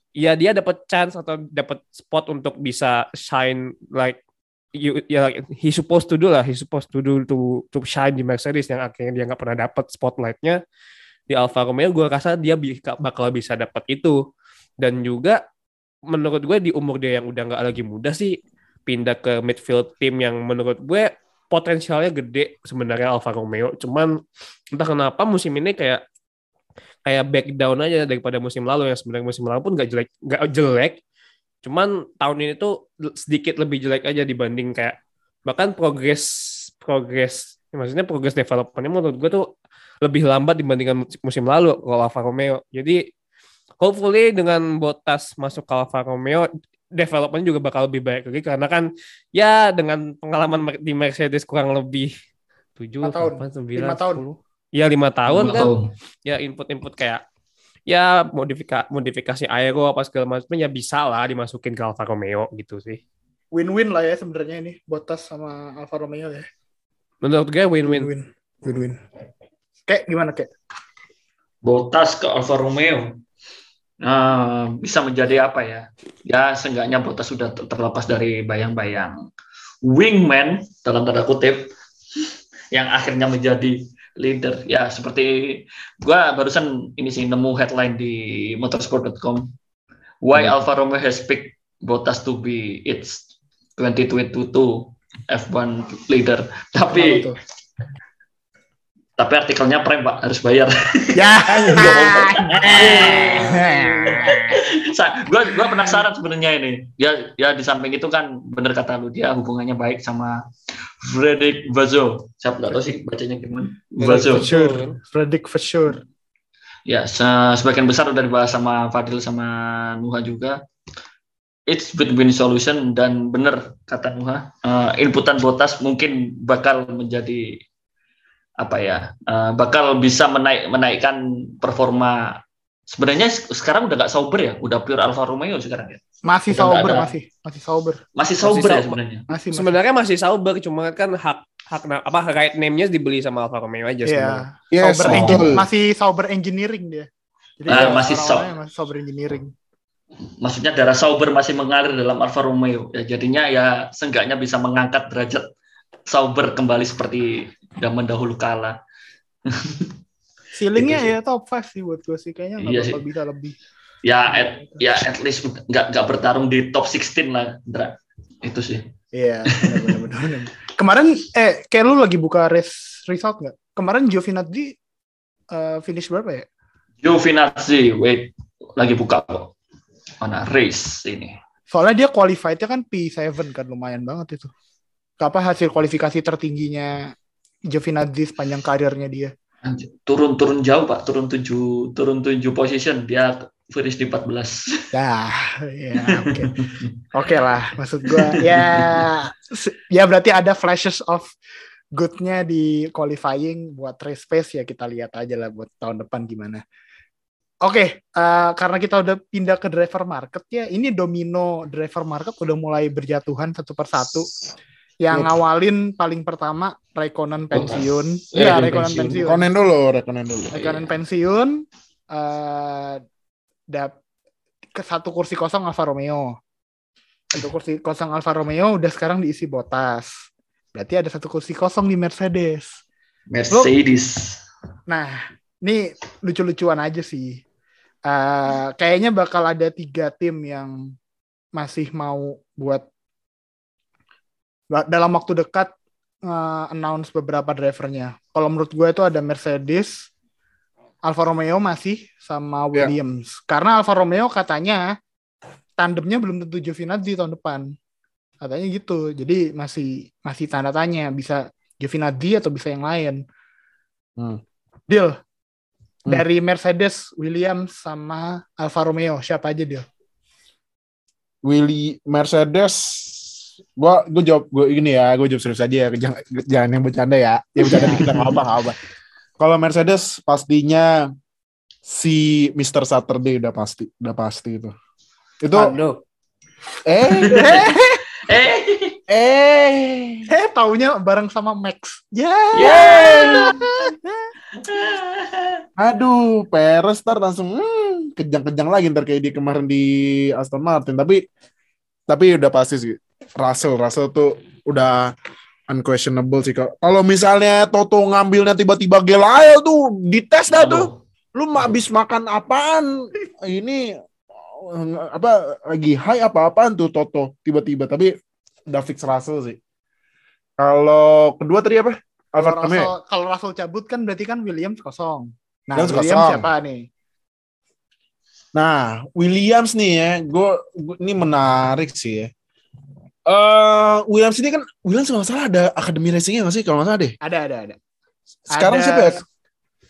ya dia dapat chance atau dapat spot untuk bisa shine like you, ya like, he supposed to do lah. He supposed to do to to shine di Mercedes yang akhirnya dia nggak pernah dapat spotlightnya. Di Alfa Romeo gue rasa dia bakal bisa dapat itu. Dan juga menurut gue di umur dia yang udah nggak lagi muda sih pindah ke midfield tim yang menurut gue potensialnya gede sebenarnya Alfa Romeo. Cuman entah kenapa musim ini kayak kayak back down aja daripada musim lalu yang sebenarnya musim lalu pun nggak jelek nggak jelek cuman tahun ini tuh sedikit lebih jelek aja dibanding kayak bahkan progres progres maksudnya progres developmentnya menurut gue tuh lebih lambat dibandingkan musim- lalu kalau Alfa Romeo jadi hopefully dengan Bottas masuk ke Alfa Romeo development juga bakal lebih baik lagi karena kan ya dengan pengalaman di Mercedes kurang lebih tujuh,
Lima tahun.
delapan, sembilan,
Lima tahun.
sepuluh. Iya lima tahun
Lima
kan
tahun.
ya input-input kayak ya modifikasi modifikasi aero apa segala macam ya bisa lah dimasukin ke Alfa Romeo gitu sih.
Win-win lah ya sebenarnya ini Bottas sama Alfa Romeo ya.
Menurut gue win-win.
Win-win. Kayak gimana kayak?
Bottas ke Alfa Romeo Nah, bisa menjadi apa ya? Ya, seenggaknya Bottas sudah ter- terlepas dari bayang-bayang wingman dalam tanda kutip yang akhirnya menjadi leader. Ya, seperti gua barusan ini sih nemu headline di motorsport.com. Why
Hmm.
Alfa Romeo has picked Bottas to be its 2022 F1 leader. Tapi? Tapi artikelnya prank, Pak, harus bayar.
Ya.
Sa- gua gua penasaran sebenarnya ini. Ya ya di samping itu kan bener kata lu dia hubungannya baik sama Fredrik Vazo. Siapa nggak tahu sih bacanya gimana? Vazo.
For sure.
Ya se- sebagian besar udah dibahas sama Fadil sama Nuha juga. It's win-win solution dan bener kata Nuha. eh, inputan Botas mungkin bakal menjadi apa ya? eh, bakal bisa menaik menaikkan performa. Sebenarnya sekarang udah nggak sober ya, udah pure Alfa Romeo sekarang ya.
Masih
Udah
sober
ada.
masih. Masih sober.
Masih sober ya
sober.
sebenarnya.
Masih. masih.
Sebenarnya masih sauber cuma kan hak hak apa right name-nya dibeli sama Alfa Romeo aja sebenarnya.
Iya.
Yes,
Sober
betul.
engine- masih sober engineering dia. Jadi
Ah,
dia
masih
orang-orangnya masih sober engineering.
maksudnya darah Sauber masih mengalir dalam Alfa Romeo. Ya, jadinya ya seenggaknya bisa mengangkat derajat Sauber kembali seperti zaman dahulu kala.
Ceilingnya
Gitu
ya top 5 sih buat gue sih kayaknya nggak
Iya
bakal
sih.
bisa lebih.
Ya at, ya at least nggak nggak bertarung di top 16 lah, Dra. Itu sih.
Iya, benar benar benar. Kemarin eh kayak lu lagi buka race result nggak? Kemarin Giovinazzi eh, finish berapa ya?
Giovinazzi, wait, lagi buka kok. Mana race ini?
Soalnya dia qualified-nya kan P7 kan lumayan banget itu. Apa hasil kualifikasi tertingginya Giovinazzi sepanjang karirnya dia.
Turun-turun jauh, Pak. Turun 7 turun 7 position. Dia finish di 14.
Ya, ya oke. Oke lah, maksud gua ya ya berarti ada flashes of good-nya di qualifying buat race pace ya kita lihat aja lah buat tahun depan gimana. Oke, eh, karena kita udah pindah ke driver market ya, ini domino driver market udah mulai berjatuhan satu persatu. Yang ngawalin paling pertama Raikkonen pensiun. Iya, Raikkonen
pensiun.
pensiun.
Rekonen dulu, rekonen dulu.
Raikkonen pensiun, eh dap ke satu kursi kosong Alfa Romeo. Satu kursi kosong Alfa Romeo udah sekarang diisi Bottas. Berarti ada satu kursi kosong di Mercedes.
Mercedes.
Nah, ini lucu-lucuan aja sih. Eh kayaknya bakal ada tiga tim yang masih mau buat dalam waktu dekat nge-announce beberapa drivernya. Kalau menurut gue itu ada Mercedes, Alfa Romeo masih sama
Ya.
Williams. Karena Alfa Romeo katanya tandemnya belum tentu Giovinazzi tahun depan. Katanya gitu. Jadi masih masih tanda tanya bisa Giovinazzi atau bisa yang lain.
Hmm.
Deal.
Hmm.
Dari Mercedes, Williams sama Alfa Romeo siapa aja deal?
Willy Mercedes gua gue jawab gue ini ya gue jawab serius aja ya jangan, jangan yang bercanda ya yang bercanda dikit nggak apa nggak apa kalau Mercedes pastinya si Mr. Saturday udah pasti udah pasti itu itu
Aduh.
eh
Eh,
eh
Eh, taunya bareng sama Max. Ya.
ya.
aduh Perez ntar langsung hmm, kejang-kejang lagi ntar kayak di kemarin di Aston Martin tapi tapi udah pasti sih Russell Russell tuh udah unquestionable sih kalau misalnya Toto ngambilnya tiba-tiba Gelael tuh dites dah tuh. Lu habis makan apaan? Ini eh, apa lagi high apa-apaan tuh Toto tiba-tiba? Tapi udah fix Russell sih. Kalau kedua tadi apa? Alfa
Kalau Russell, kalau Russell cabut kan berarti kan Williams kosong. Nah,
Williams
Williams
kosong.
siapa nih?
Nah, Williams nih ya, gue ini menarik sih ya. Eh, Williams ini kan Williams kalau salah ada akademi racingnya nggak sih kalau nggak salah deh.
Ada, ada, ada.
Sekarang
Ada
siapa ya?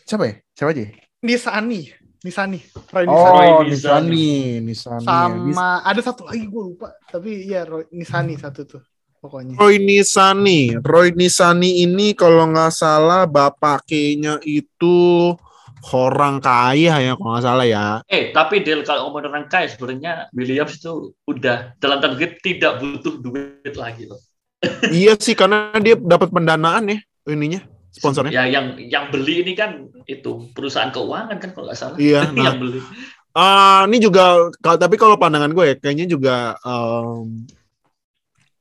Siapa ya? Siapa aja?
Nisani, Nisani, Roy Nisani.
Oh,
Nisani.
Nisani, Nisani. ya.
Sama ada satu lagi gue lupa, tapi iya Roy Nisani satu tuh pokoknya.
Roy Nisani. Roy Nisani ini kalau nggak salah bapaknya itu orang kaya ya kalau nggak salah ya.
Eh, tapi Del kalau ngomong orang kaya sebenarnya Williams itu udah dalam tanda kutip tidak butuh duit lagi loh.
iya sih karena dia dapat pendanaan ya ininya sponsornya.
Ya yang yang beli ini kan itu perusahaan keuangan kan kalau nggak salah.
Iya, nah.
yang beli.
Ah, ini juga kalau tapi kalau pandangan gue ya kayaknya juga em,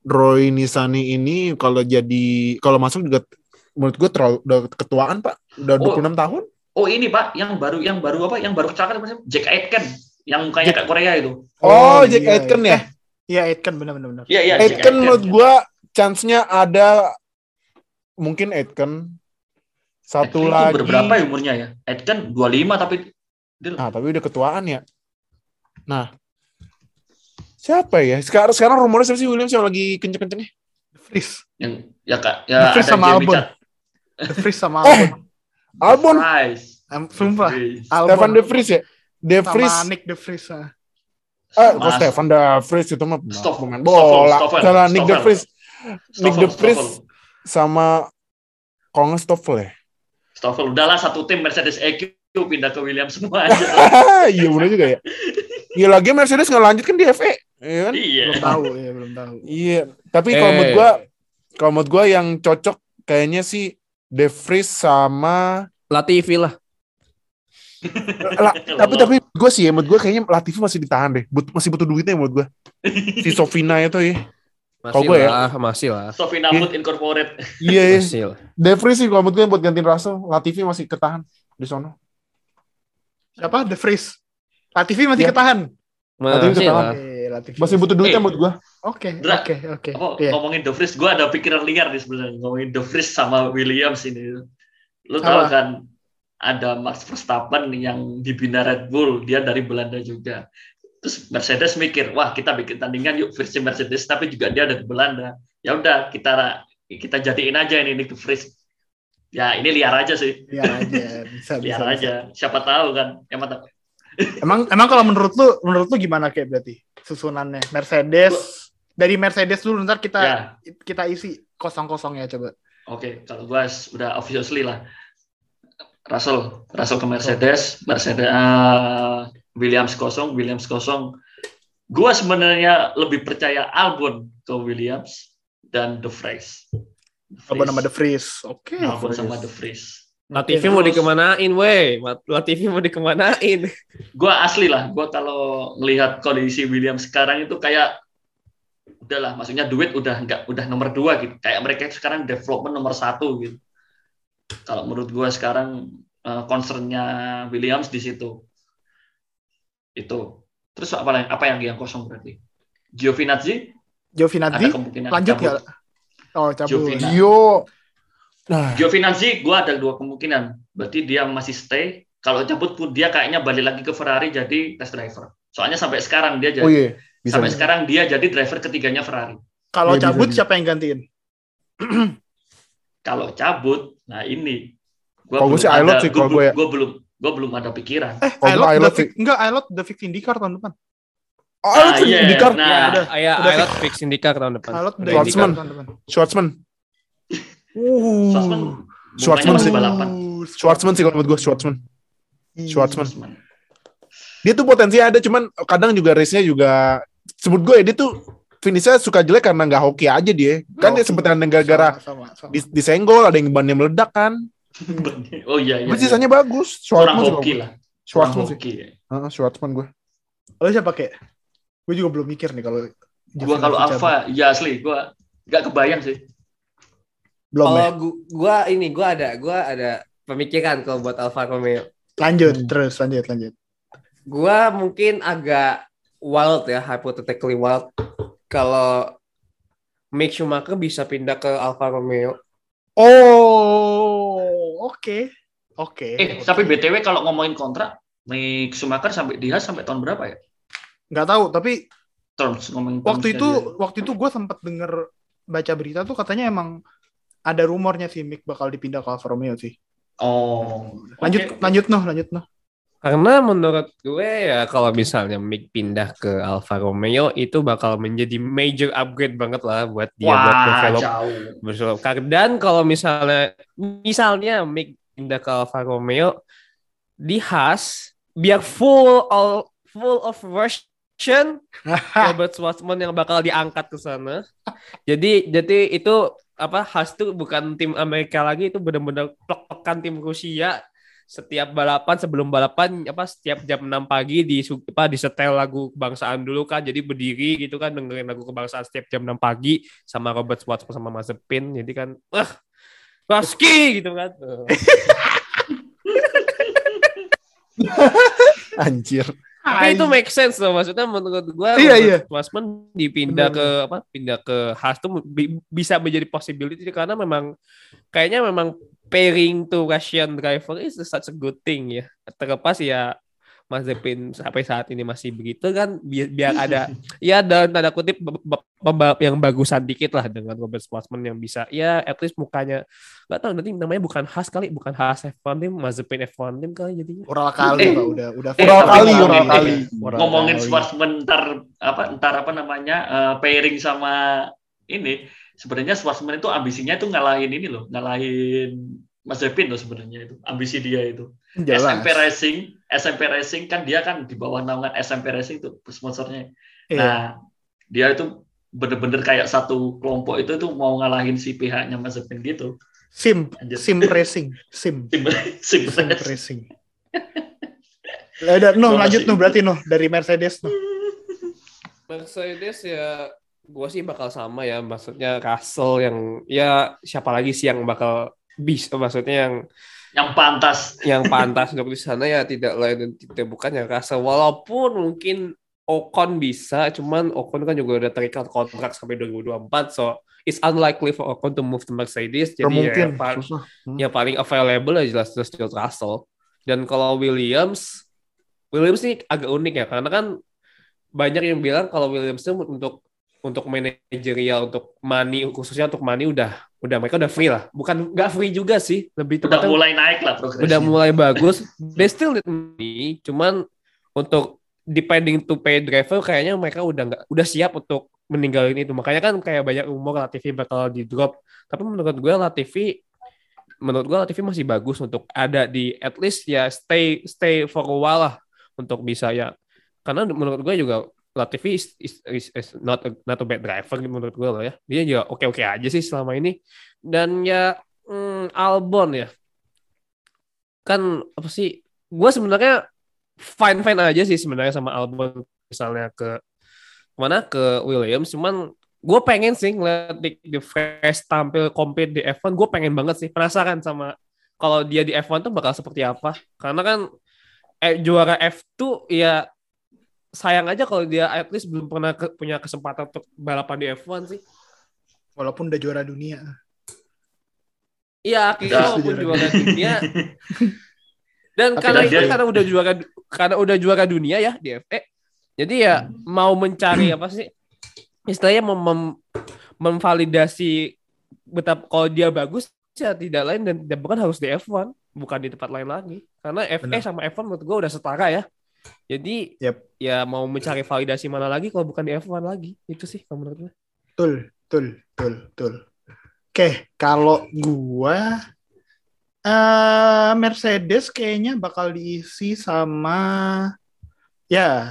Roy Nisani ini kalau jadi kalau masuk juga menurut gue terlalu udah ketuaan pak udah
Oh.
26 tahun
Oh ini Pak, yang baru yang baru apa? Yang baru kecelakaan apa sih? Jack Aitken yang mukanya kayak Korea itu.
oh, Jack
iya,
Aitken
iya.
ya
Iya, Aitken benar-benar. benar.
Iya iya. Jack
Aitken menurut gue chance-nya ada mungkin Aitken satu
Aitken
lagi
berapa ya umurnya ya? Aitken 25 tapi dia
ah tapi udah ketuaan ya nah siapa ya sekarang sekarang rumornya siapa sih Williams yang lagi kenceng-kencengnya
The Freeze,
yang ya kak
The
ya
Freeze
ada
sama Albon. The Freeze sama
Oh,
Albon.
Albon
Sumpah. Albon
Stefan De Vries ya De Vries
sama Nick De Vries. ah.
Sama
kok Stefan De Vries itu mah
Stoff-
pemain bola.
Stoffel,
Salah Nick De. Vries, Nick De Vries sama kalau nggak Stoffel ya.
Stoffel udahlah satu tim Mercedes EQ pindah ke Williams semua aja.
Iya benar juga ya. Iya lagi Mercedes nggak lanjut kan di FE, iya kan?
iya.
Belum tahu, ya belum tahu.
Iya. Tapi kalau
Eh.
menurut gua, kalau menurut gua yang cocok kayaknya sih De Vries sama
Latifi lah.
lah, tapi tapi gue sih ya, menurut gue kayaknya Latifi masih ditahan deh. But, masih butuh duitnya menurut gue. Si Sofina itu ya. Kalau
Masih
gue ya.
lah, masih lah.
Sofina Food Incorporate.
Iya, iya.
Masih lah.
De Vries sih kalau menurut gue buat gantiin Russell, Latifi masih ketahan di sono.
Siapa? The Freeze. Latifi masih
Iya.
ketahan.
Latifi
Masih
ketahan.
lah.
Latifi.
Masih butuh duitnya
Eh.
menurut gue.
Oke, oke, oke. Iya.
ngomongin De Vries, gue ada pikiran liar nih sebenarnya ngomongin De Vries sama Williams ini.
Apa?
tahu kan ada Max Verstappen yang dibina Red Bull, dia dari Belanda juga. Terus Mercedes mikir, wah kita bikin tandingan yuk versi Mercedes, tapi juga dia ada di Belanda. Ya udah kita kita jadiin aja ini Nick De Vries. Ya ini liar aja sih,
Biar aja, bisa, bisa.
liar
bisa.
aja. Siapa tahu kan? Mantap.
Emang emang kalau menurut lu menurut lu gimana kayak berarti susunannya Mercedes dari Mercedes dulu ntar kita
Ya,
kita isi kosong-kosongnya coba.
Oke, kalau gue udah obviously lah. Russell, Russell ke Mercedes, Mercedes eh, Williams kosong, Williams kosong. Gue sebenarnya lebih percaya Albon ke Williams dan The Vries.
Albon sama The Freeze. Oke.
Albon sama The Vries.
Latifi mau dikemanain, weh? Latifi mau dikemanain?
Gue asli lah, gue kalau ngelihat kondisi Williams sekarang itu kayak udahlah, maksudnya duit udah nggak udah nomor dua gitu. Kayak mereka sekarang development nomor satu gitu. Kalau menurut gue sekarang eh, concernnya Williams di situ. Itu. Terus apa yang apa yang yang kosong berarti? Giovinazzi
Giovinazzi
ada kemungkinan
lanjut
cabut.
nggak? Oh, cabut.
Giovinazzi.
Gio. Nah,
Giovinazzi gue ada dua kemungkinan. Berarti dia masih stay. Kalau cabut pun dia kayaknya balik lagi ke Ferrari jadi test driver. Soalnya sampai sekarang dia jadi
oh iya, bisa.
sampai
bisa.
sekarang dia jadi driver ketiganya Ferrari.
Kalau
Iya, bisa,
cabut
bisa.
siapa yang gantiin?
Kalau cabut, nah ini gua
Kalau gue
belum
sih Ailot
ada-
sih,
gua
kalau gue ya.
Belum gua belum ada pikiran.
Eh, Ailot udah
sih.
fix, enggak Ailot udah fix IndyCar tahun depan.
Oh,
Ah,
lu
iya,
IndyCar.
nah.
Ya, udah.
Ya,
Udah
Ailot fix IndyCar tahun depan.
Ailot udah.
Schwarzman
Uh. Schwartzman
masih
sih.
balapan.
Schwartzman sih kalau menurut gue Schwartzman. Schwartzman.
Schwarzman.
Dia tuh potensi ada, cuman kadang juga race-nya juga sebut gue ya, dia tuh finishnya suka jelek karena nggak hoki aja dia. Kan dia
Hoki.
sempet ada gara-gara dis- disenggol, ada yang bannya meledak kan.
Oh iya iya.
Tapi
iya.
sisanya bagus.
kurang
Schwartzman sih
hoki
gue.
lah.
Schwartzman sih.
hoki.
Heeh, Schwartzman gue.
Lo siapa kayak? Gue juga belum mikir nih kalau
Gua kalau. Alfa, ya asli gua nggak kebayang sih.
belum
Kalau
ya.
gu- gua ini gua ada gua ada pemikiran kalau buat Alfa Romeo.
Lanjut
Hmm.
terus lanjut lanjut.
Gua mungkin agak wild ya, hypothetically wild. Kalau Mick Schumacher bisa pindah ke Alfa Romeo.
Oh, oke. Oke.
Eh,
oke.
tapi BTW kalau ngomongin kontrak, Mick Schumacher sampai dia sampai tahun berapa ya?
nggak tahu, tapi
Terms ngomongin
waktu itu
dia.
waktu itu gue sempat denger baca berita tuh katanya emang ada rumornya sih Mick bakal dipindah ke Alfa Romeo sih.
Oh.
Lanjut
Oke.
lanjut noh, lanjut noh.
Karena menurut gue ya kalau misalnya Mick pindah ke Alfa Romeo itu bakal menjadi major upgrade banget lah buat dia buat
Wah,
develop
jauh.
bersulap karir. Dan kalau misalnya misalnya Mick pindah ke Alfa Romeo di Haas biar full all full of Russian Robert Schwarzman yang bakal diangkat ke sana. Jadi jadi itu apa Haas tuh bukan tim Amerika lagi itu benar-benar plek-plekan tim Rusia. Setiap balapan sebelum balapan apa setiap jam 6 pagi di apa disetel lagu kebangsaan dulu kan. Jadi berdiri gitu kan dengerin lagu kebangsaan setiap jam 6 pagi sama Robert Schwarzman sama Mazepin. Jadi kan wah Baski gitu kan.
Anjir.
Tapi itu make sense loh maksudnya menurut gua
Iya, iya.
Schwarzman dipindah
Benar,
ke apa pindah ke Haas tuh bi- bisa menjadi possibility karena memang kayaknya memang pairing to Russian driver is such a good thing ya. Terlepas ya Mazepin sampai saat ini masih begitu kan biar, biar ada ya dalam tanda kutip pembalap yang bagusan dikit lah dengan Robert Schwarzman yang bisa ya at least mukanya nggak tahu nanti namanya bukan Haas kali bukan Haas F1 team Mazepin F1 team kali jadinya
Ural kali
Eh.
Pak, udah udah
Eh,
Ural
tapi
kali,
eh,
kali.
Ngomongin. Schwarzman ntar apa ntar apa namanya eh, pairing sama ini sebenarnya Schwarzman itu ambisinya itu ngalahin ini loh ngalahin Mazepin loh sebenarnya itu ambisi dia itu
Jelas.
SMP Racing SMP Racing kan dia kan di bawah naungan SMP Racing itu sponsornya
Iya.
nah dia itu bener-bener kayak satu kelompok itu tuh mau ngalahin si pihaknya Mazepin gitu
Sim,
Anjir.
sim racing, sim,
Sim, sim
sim racing. Ada, no, lanjut no berarti no dari Mercedes no.
Mercedes ya gue sih bakal sama ya maksudnya Russell yang ya siapa lagi sih yang bakal bisa maksudnya yang
yang pantas
yang pantas untuk di sana ya tidak lain dan tidak bukan yang Russell walaupun mungkin Ocon bisa cuman Ocon kan juga udah terikat kontrak sampai 2024 so it's unlikely for Ocon to move to Mercedes jadi ya,
mungkin
yang, pa-
susah. Hmm.
yang paling available ya jelas jelas George Russell dan kalau Williams Williams ini agak unik ya karena kan banyak yang bilang kalau Williams itu untuk untuk manajerial untuk money khususnya untuk money udah udah mereka udah free lah. Bukan nggak free juga sih. Lebih
udah
tepatnya
mulai naik lah progresnya.
udah mulai bagus. They still need money cuman untuk depending to pay driver kayaknya mereka udah nggak udah siap untuk meninggalin itu. Makanya kan kayak banyak umur Latifi bakal di drop tapi menurut gue Latifi menurut gue Latifi masih bagus untuk ada di at least ya stay stay for a while lah untuk bisa ya. Karena menurut gue juga Latifi is, is, is, is not a, not a bad driver menurut gue loh ya. Dia juga oke oke aja sih selama ini. Dan ya hmm, Albon ya. Kan apa sih gue sebenarnya fine fine aja sih sebenarnya sama Albon misalnya ke mana ke Williams. Cuman gue pengen sih ngeliat di, di fresh tampil compete di F1 gue pengen banget sih penasaran sama kalau dia di F1 tuh bakal seperti apa. Karena kan eh, juara F2 ya sayang aja kalau dia at least belum pernah ke- punya kesempatan untuk balapan di F1 sih
Walaupun udah juara dunia.
Iya, kita
Udah.
walaupun juara dunia. Dan
Tapi
karena itu karena udah juara karena udah juara dunia ya di FA. Jadi ya mau mencari apa sih? Istilahnya mem, mem- memvalidasi betapa kalau dia bagus ya tidak lain dan tidak bukan harus di F1, bukan di tempat lain lagi. Karena FA
Benar.
sama F1 menurut gue udah setara ya. Jadi
Yep.
ya mau mencari validasi mana lagi kalau bukan di F1 lagi. Itu sih kalau menurut gue.
Betul, betul, betul, betul. Oke, kalau gua eh Mercedes kayaknya bakal diisi sama ya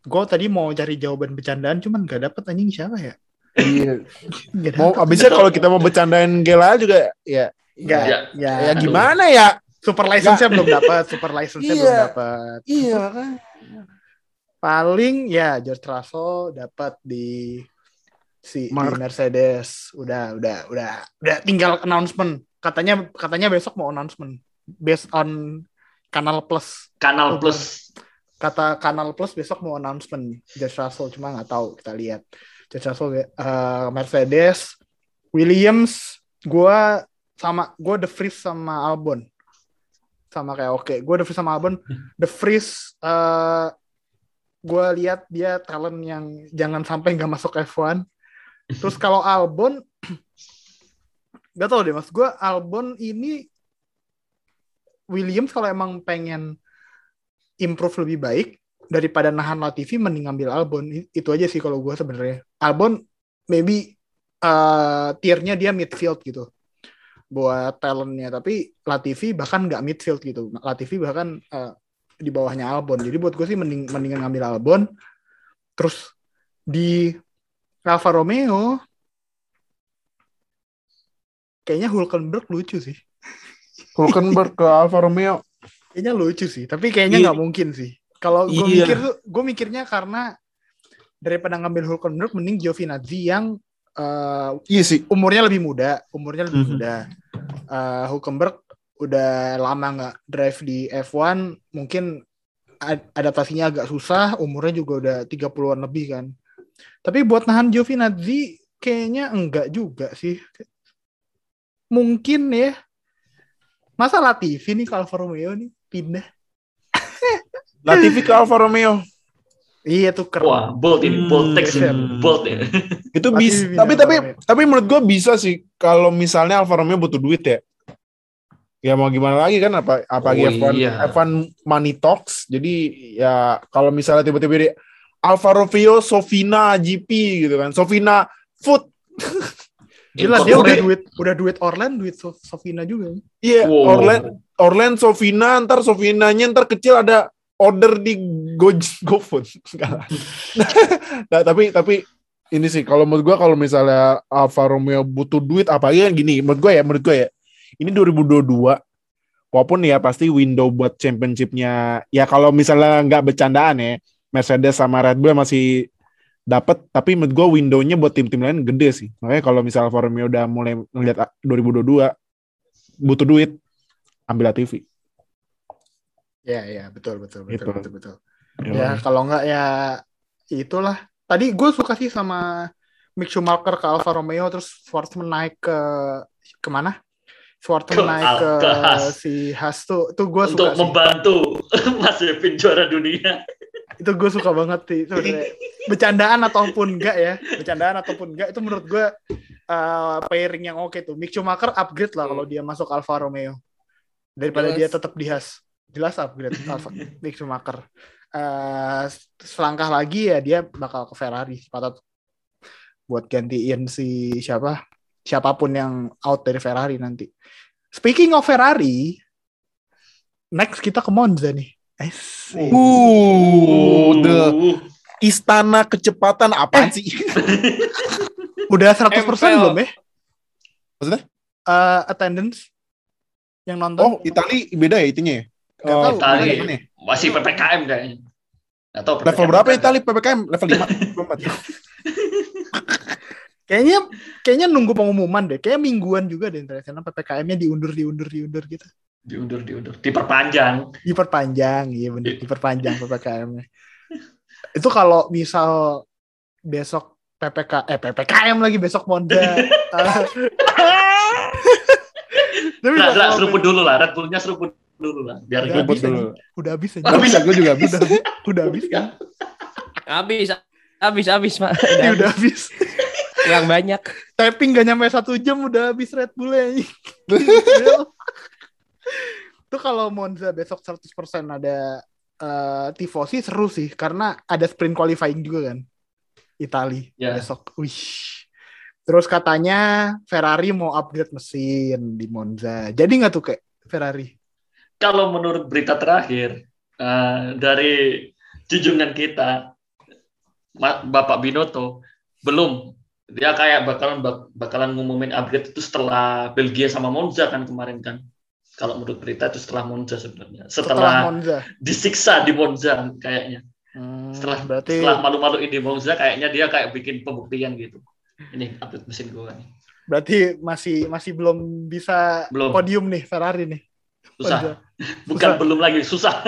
gue tadi mau cari jawaban bercandaan cuman gak dapet anjing siapa ya
Iya. Mau abisnya kalau kita mau bercandain Gela juga ya
Gak,
Ya.
ya,
ya gimana ya?
Super license-nya belum dapat super license-nya
Iya.
belum dapat.
Iya kan.
paling ya George Russell dapat di si di. Mercedes. Udah udah udah udah tinggal announcement. Katanya katanya besok mau announcement. Based on Kanal Plus.
Kanal Plus.
kata Kanal Plus besok mau announcement. George Russell cuma nggak tahu kita lihat. George Russell eh, Mercedes Williams gua sama gue The Vries sama Albon sama kayak oke gue The Vries sama Albon The Vries eh gue lihat dia talent yang jangan sampai nggak masuk F1 terus kalau Albon nggak tahu deh mas. Gue Albon ini Williams kalau emang pengen improve lebih baik daripada nahan Latifi mending ngambil Albon. Itu aja sih kalau gue sebenarnya. Albon maybe uh, tiernya dia midfield gitu buat talentnya tapi Latifi bahkan nggak midfield gitu Latifi bahkan uh, di bawahnya Albon jadi buat gue sih mending mendingan ngambil Albon terus di Alfa Romeo kayaknya Hulkenberg lucu sih
Hulkenberg ke Alfa Romeo.
Kayaknya lucu sih, tapi kayaknya
Iya.
nggak mungkin sih. Kalau gue
Iya.
mikir tuh, gue mikirnya karena daripada ngambil Hulkenberg, mending Giovinazzi yang eh,
Iya sih.
umurnya lebih muda, umurnya lebih
Mhm.
muda. Eh, Hulkenberg udah lama nggak drive di F1, mungkin ad- adaptasinya agak susah, umurnya juga udah 30-an lebih kan. Tapi buat nahan Giovinazzi kayaknya enggak juga sih. Mungkin ya. Masa Latifi nih ke Alfa Romeo nih pindah?
Latifi ke Alfa Romeo.
Iya tuh keren.
Wah, bold ini, bold
Hmm.
text ini, bold ya.
Itu bisa. Tapi tapi tapi menurut gue bisa sih kalau misalnya Alfa Romeo butuh duit ya. Ya mau gimana lagi kan apa apa
Oh,
F1
iya.
F1 money talks. Jadi ya kalau misalnya tiba-tiba di Alfa Romeo Sofina GP gitu kan. Sofina Food.
Gila dia udah duit udah duit Orlan, duit So- Sofina juga.
Iya,
Wow.
Orlen Orlen Sofina ntar Sofinanya ntar kecil ada order di Go GoFood. Enggak lah. nah, tapi tapi ini sih kalau menurut gua kalau misalnya Alfa Romeo butuh duit apalagi kan gini menurut gua ya menurut gua ya ini 2022 walaupun ya pasti window buat championshipnya ya kalau misalnya nggak bercandaan ya Mercedes sama Red Bull masih dapat tapi menurut gua windownya buat tim-tim lain gede sih makanya kalau misalnya Alfa Romeo udah mulai ngeliat 2022 butuh duit ambil TV.
Iya iya betul betul betul
Gitu.
betul betul. Ya kalau nggak ya itulah. Tadi gue suka sih sama Mick Schumacher ke Alfa Romeo terus Schwartzman naik ke ke mana? Schwartzman
Ke
naik
Al-
ke
ke Haas.
si Haas tuh tuh gue
Untuk
suka sih.
membantu Mas Devin juara dunia.
itu gue suka banget sih sebenarnya. bercandaan ataupun enggak ya bercandaan ataupun enggak itu menurut gue uh, pairing yang oke tuh Mick Schumacher upgrade lah kalau dia masuk Alfa Romeo daripada
Jelas.
dia tetap di Haas jelas upgrade Alfa Mick Schumacher uh, selangkah lagi ya dia bakal ke Ferrari patut buat gantiin si siapa siapa pun yang out dari Ferrari nanti speaking of Ferrari next kita ke Monza nih Asik.
Uh, the
Uh,
istana kecepatan apaan sih?
Udah 100%
MPL.
belum ya?
Maksudnya?
Eh, attendance yang nonton?
Oh, Itali beda ya itunya ya?
Nggak
Oh,
tahu.
Itali.
gimana ya?
masih PPKM kayaknya. Atau
Level berapa Itali PPKM? Level 5?
Kayaknya kayaknya nunggu pengumuman deh. Kayaknya mingguan juga deh internasional PPKM-nya diundur diundur diundur gitu.
Diundur, diundur. Diperpanjang.
Diperpanjang, iya bener diperpanjang PPKM-nya. Itu kalau misal besok PPK eh PPKM lagi besok Monza. Eh, Tapi
nah, seruput dulu lah, Red Bullnya seruput dulu lah, biar
Udah habis
dulu.
aja. Udah habis aja.
Gak bisa, gue juga bisa.
udah, udah habis kan?
Habis, habis, habis, Pak.
Ini udah habis.
Kurang banyak.
Tapping gak nyampe satu jam udah habis Red Bullnya. Itu kalau Monza besok 100% ada eh, tifosi seru sih karena ada sprint qualifying juga kan. Itali
Ya.
besok. Wih. Terus katanya Ferrari mau upgrade mesin di Monza. Jadi nggak tuh kayak Ferrari?
Kalau menurut berita terakhir eh, dari junjungan kita, Bapak Binoto belum dia kayak bakalan bak- bakalan ngumumin upgrade itu setelah Belgia sama Monza kan kemarin kan. Kalau menurut berita itu setelah Monza sebenarnya.
Setelah,
Setelah,
Monza.
disiksa di Monza kayaknya.
Hmm,
Setelah
berarti
setelah malu-maluin di Monza kayaknya dia kayak bikin pembuktian gitu. Ini update mesin gua nih.
berarti masih masih belum bisa
Belum.
podium nih Ferrari nih.
Susah.
Monza.
Bukan
Susah.
belum lagi, susah.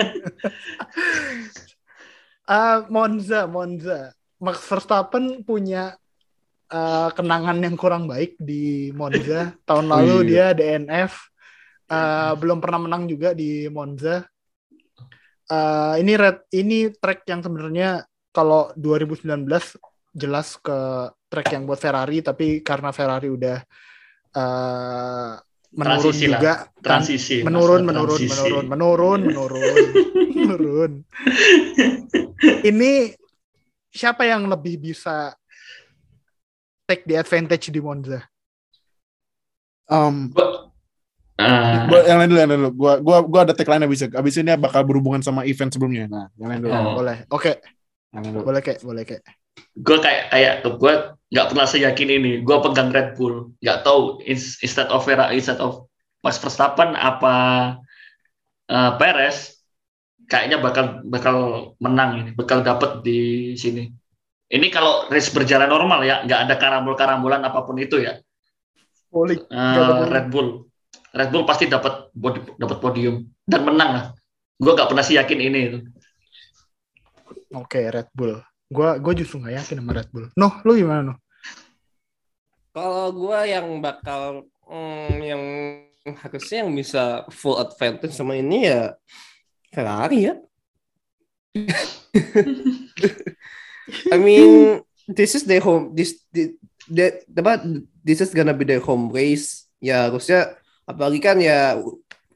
Ah, Monza, Monza. Max Verstappen punya ah, kenangan yang kurang baik di Monza. Tahun lalu dia DNF, Ah, belum pernah menang juga di Monza. Ah, ini red, ini track yang sebenarnya kalau 2019 jelas ke track yang buat Ferrari, tapi karena Ferrari udah ah, menurun
Transisi lah.
juga, kan
Transisi.
menurun, menurun,
transisi.
menurun, menurun, menurun, menurun. Ini siapa yang lebih bisa take the advantage di Monza?
Um,
Gua-
gua, yang lain dulu, yang lain dulu. Gua, gua, gua ada tagline abis abis ini bakal berhubungan sama event sebelumnya. Nah, yang lain dulu.
Oh.
Boleh, oke,
dulu.
boleh kek, boleh kek.
Gue kayak kayak gue nggak pernah seyakin ini. Gue pegang Red Bull. Nggak tahu ins- instead of Ferrari instead of Max Verstappen apa eh, Perez kayaknya bakal bakal menang ini bakal dapet di sini. Ini kalau race berjalan normal ya nggak ada karambol karambolan apa pun itu ya.
Boleh.
Eh,
Nggak ada
Red Bull. Red Bull pasti dapat dapat podium dan menang lah. Gue nggak pernah sih yakin ini itu.
Oke, Red Bull. Gua, gua justru nggak yakin sama Red Bull. Noh, lu gimana noh?
Kalau gua yang bakal hmm, yang harusnya yang bisa full advantage sama ini ya Ferrari ya. I mean, this is their home. This the, apa, this is gonna be their home race. Ya harusnya apalagi kan ya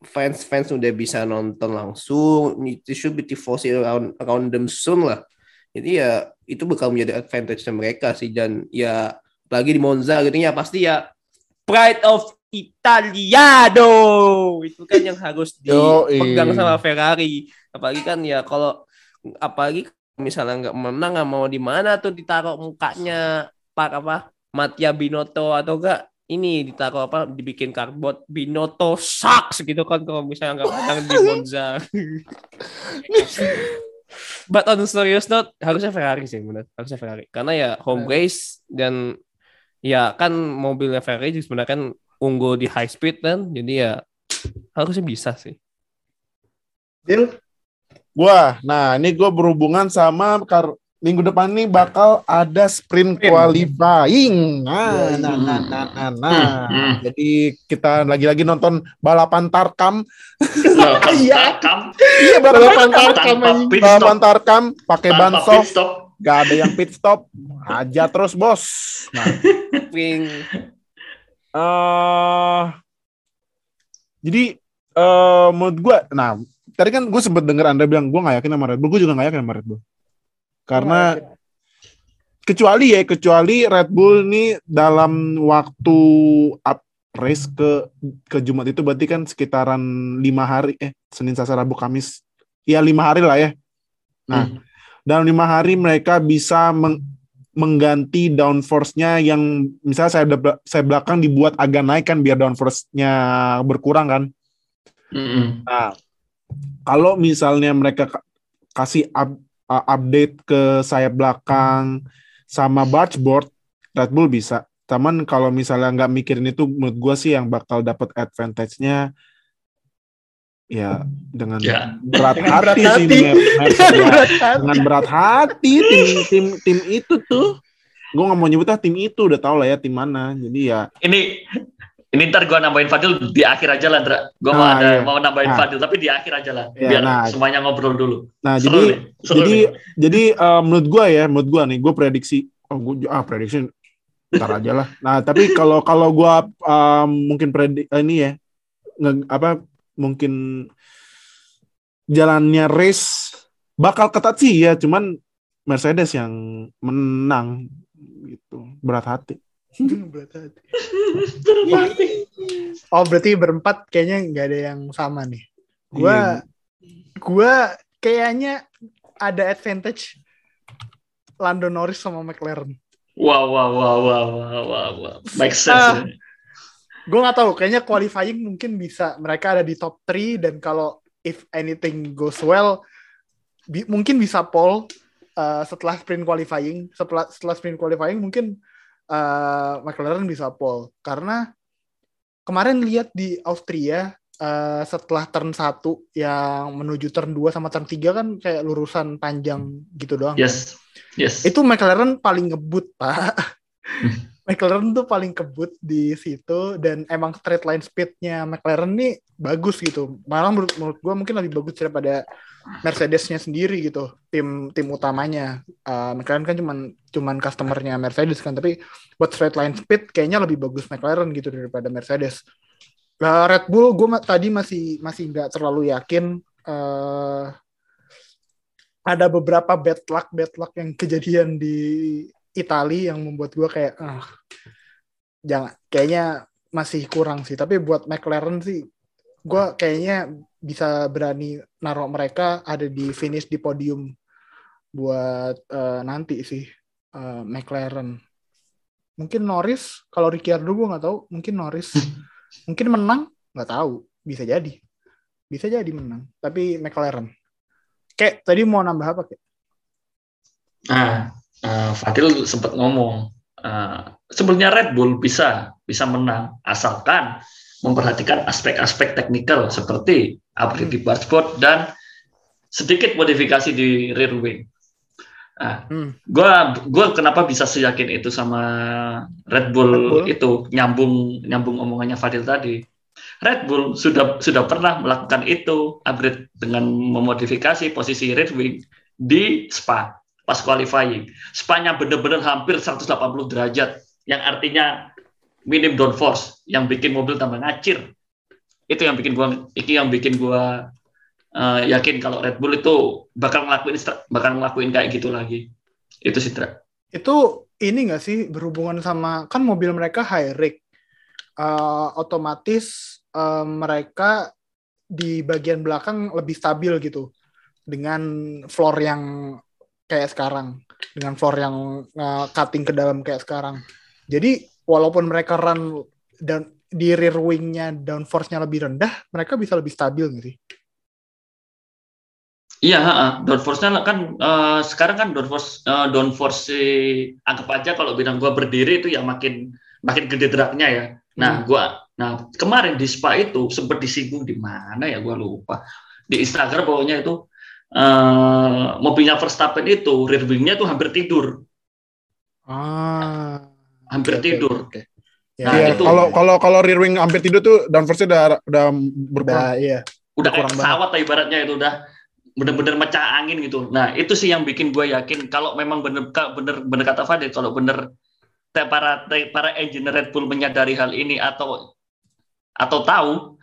fans fans udah bisa nonton langsung. It should be tifosi around around them soon lah. Jadi ya itu bakal menjadi advantage mereka sih dan ya apalagi di Monza gitu ya pasti ya pride of Italiano. Itu kan yang harus dipegang sama Ferrari. Apalagi kan ya kalau apalagi misalnya nggak menang nggak mau di mana tuh ditaruh mukanya Pak apa Mattia Binotto atau enggak ini ditaruh apa dibikin karbot Binotto sucks gitu kan kalau misalnya nggak menang di Monza But on a serious note, harusnya Ferrari sih, benar. Harusnya Ferrari. Karena ya home race dan ya kan mobilnya Ferrari sebenarnya kan unggul di high speed kan. Jadi ya harusnya bisa sih.
Deal?
Gua, nah ini gua berhubungan sama kar minggu depan nih bakal ada sprint qualifying. Nah,
Yoi.
nah, nah, nah, nah, nah.
Hmm,
Jadi kita lagi-lagi nonton balapan tarkam.
Iya.
Iya,
Balapan
tarkam. Balapan
stop,
tarkam pakai ban
tanpa pit
soft,
stop.
gak ada yang pit stop. Aja terus, Bos. Nah,
Ping.
eh jadi eh menurut gue, nah tadi kan gue sempet denger Anda bilang gue gak yakin sama Red Bull, gue juga gak yakin sama Red Bull. Karena kecuali ya, kecuali Red Bull nih dalam waktu up race ke ke Jumat itu berarti kan sekitaran lima hari, eh Senin, Selasa, Rabu, Kamis, ya lima hari lah ya. Nah,
Hmm.
dalam lima hari mereka bisa meng- mengganti downforce-nya yang misalnya saya saya belakang dibuat agak naik kan biar downforce-nya berkurang kan.
Mm-mm.
Nah, kalau misalnya mereka ka- kasih up- uh, update ke sayap belakang sama bargeboard, Red Bull bisa. Cuman kalau misalnya nggak mikirin itu, menurut gue sih yang bakal dapat advantage-nya ya dengan
Ya.
berat
Dengan
hati
berat
sih
hati.
Mercedes ya. dengan berat hati tim tim tim itu tuh gue nggak mau nyebut ah tim itu udah tau lah ya tim mana jadi ya
Ini ini ntar gua nambahin Fadil di akhir aja lah, Ndra. Gua mau
Ah,
ada
iya.
mau nambahin
Ah.
Fadil tapi di akhir aja lah.
Iya,
biar
nah.
semuanya ngobrol dulu.
nah
Seru
jadi
nih, seru
jadi
nih.
jadi eh, menurut gue ya menurut gue nih gue prediksi oh gue ah prediksi ntar aja lah nah tapi kalau kalau gue eh, mungkin predik eh, ini ya nge- apa mungkin jalannya race bakal ketat sih ya cuman Mercedes yang menang gitu berat hati
Berat hati. Oh berarti berempat kayaknya nggak ada yang sama nih. Gua gua kayaknya ada advantage Lando Norris sama McLaren.
Wow, wow, wow, wow, wow, wow, wow. Make sense.
Ah.
ini.
Gue nggak tahu, kayaknya qualifying mungkin bisa mereka ada di top 3 dan kalau if anything goes well bi- mungkin bisa pole uh, setelah sprint qualifying. Setelah setelah sprint qualifying mungkin uh, McLaren bisa pole karena kemarin lihat di Austria uh, setelah turn 1 yang menuju turn 2 sama turn 3 kan kayak lurusan panjang gitu doang. kan.
Yes, yes.
Itu McLaren paling ngebut, Pak. McLaren tuh paling kebut di situ dan emang straight line speednya McLaren nih bagus gitu. Malah menurut, menurut gue mungkin lebih bagus daripada Mercedesnya sendiri gitu. Tim tim utamanya. Uh, McLaren kan cuman cuman customernya Mercedes kan, tapi buat straight line speed kayaknya lebih bagus McLaren gitu daripada Mercedes. Nah, Red Bull gue tadi masih masih nggak terlalu yakin. eh ada beberapa bad luck bad luck yang kejadian di Italia yang membuat gue kayak ah jangan kayaknya masih kurang sih tapi buat McLaren sih gue kayaknya bisa berani naruh mereka ada di finish di podium buat eh, nanti sih eh, McLaren. Mungkin Norris kalau Ricciardo gue nggak tahu mungkin Norris. Mungkin menang nggak tahu. Bisa jadi. Bisa jadi menang. Tapi McLaren. Kayak tadi mau nambah apa kayak
Nah, eh, Fadil sempat ngomong eh, sebenarnya Red Bull bisa bisa menang asalkan memperhatikan aspek-aspek teknikal seperti upgrade di barsport dan sedikit modifikasi di rear wing. Nah,
Hmm.
gua gua kenapa bisa seyakin itu sama Red Bull,
Red Bull.
itu nyambung nyambung omongannya Fadil tadi. Red Bull sudah sudah pernah melakukan itu upgrade dengan memodifikasi posisi rear wing di Spa pas qualifying. Spa-nya benar-benar hampir 180 derajat yang artinya minim downforce yang bikin mobil tambah ngacir. Itu yang bikin gua itu yang bikin gua eh, yakin kalau Red Bull itu bakal ngelakuin bakal ngelakuin kayak gitu lagi. Itu sih Tra.
itu ini nggak sih berhubungan sama kan mobil mereka high rig Eh, otomatis eh, mereka di bagian belakang lebih stabil gitu dengan floor yang kayak sekarang dengan floor yang eh, cutting ke dalam kayak sekarang jadi walaupun mereka run dan di rear wingnya downforce-nya lebih rendah mereka bisa lebih stabil sih
Iya, heeh. downforce-nya kan eh, sekarang kan downforce eh, downforce si anggap aja kalau bilang gua berdiri itu ya makin makin gede dragnya ya. Nah, gua nah kemarin di Spa itu sempat disinggung di mana ya gua lupa. Di Instagram pokoknya itu eh, mobilnya Verstappen itu rear wing-nya tuh hampir tidur,
ah
hampir
oke,
tidur.
oke.
Nah,
Iya,
itu-
kalau kalau kalau rear wing hampir tidur tuh downforce-nya udah udah berkurang.
Udah, iya
udah kayak
kurang
pesawat lah ibaratnya itu udah bener-bener mecah angin gitu. Nah itu sih yang bikin gue yakin kalau memang bener bener bener kata Fadil kalau bener para para engineer Red Bull menyadari hal ini atau atau tahu,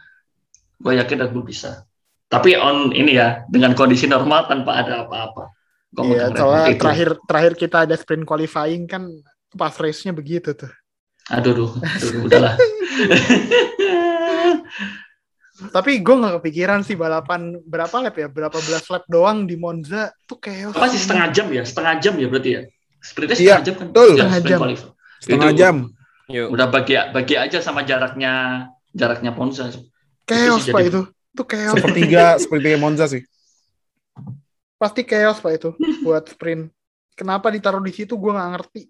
gue yakin Red Bull bisa. Tapi on ini ya dengan kondisi normal tanpa ada apa-apa.
Iya, soalnya terakhir terakhir kita ada sprint qualifying kan pas race-nya begitu tuh.
Aduh, duh, aduh, duh, udahlah.
Tapi gue nggak kepikiran sih balapan berapa lap ya, berapa belas lap doang di Monza tuh kayak
Apa sih setengah jam ya? Setengah jam ya berarti ya? Sprintnya
Iya,
setengah jam kan?
betul.
Ya,
Setengah jam.
Setengah
Itu-
jam.
Yuk.
udah bagi bagi aja sama jaraknya jaraknya Ponza
chaos
Itu
pak
jadi-
itu, itu chaos,
Sepertiga sepertiga Monza sih.
pasti chaos pak itu buat sprint. Kenapa ditaruh di situ gue nggak ngerti.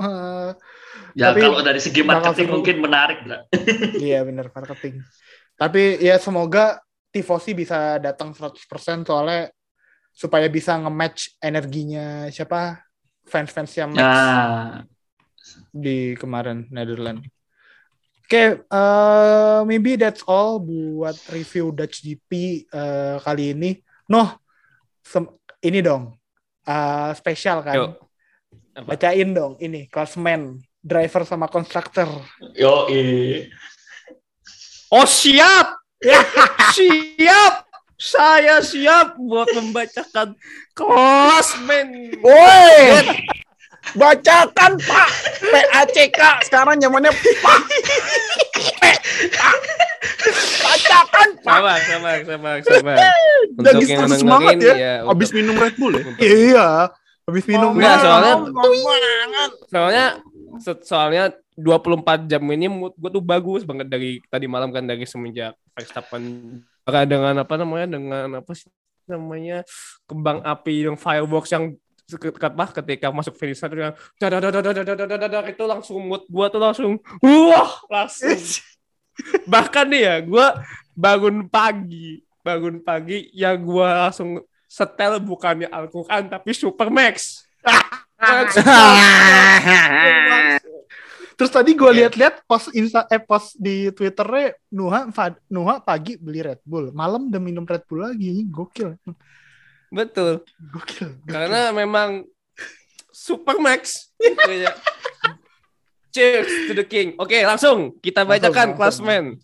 Eh,
ya
Tapi
kalau dari segi marketing
seru.
mungkin menarik Bra.
iya bener marketing. Tapi ya semoga tifosi bisa datang 100% soalnya supaya bisa nge-match energinya siapa fans-fans yang Max.
nah
di kemarin Netherlands. Oke, eh, maybe that's all buat review Dutch GP eh, kali ini. Noh, ini dong, eh, spesial kan?
Yuk. Apa?
Bacain dong ini klasmen driver sama konstruktor.
Yo, eh.
Oh siap, siap, saya siap buat membacakan klasmen.
Woi, bacakan Pak PACK sekarang zamannya Pak. Bacakan Pak.
Sabar, sabar, sabar, sabar.
Udah gitu semangat ya.
ya
Habis
untuk-
minum Red Bull ya.
Iya, habis minum
nggak soalnya soalnya soalnya 24 jam ini mood gue tuh bagus banget dari tadi malam kan dari semenjak Verstappen dengan apa namanya dengan apa sih namanya kembang api yang fireworks yang apa ketika masuk finish itu yang itu langsung mood gue tuh langsung wah langsung bahkan nih ya gue bangun pagi bangun pagi ya gue langsung setel bukannya Al-Quran tapi Supermax
Terus tadi gue lihat-lihat post insta eh post di Twitternya Nuha Nuha pagi beli Red Bull, malam udah minum Red Bull lagi. Ini Gokil.
betul
Gokil. gokil.
karena memang Supermax cheers to the king oke langsung kita bacakan klasmen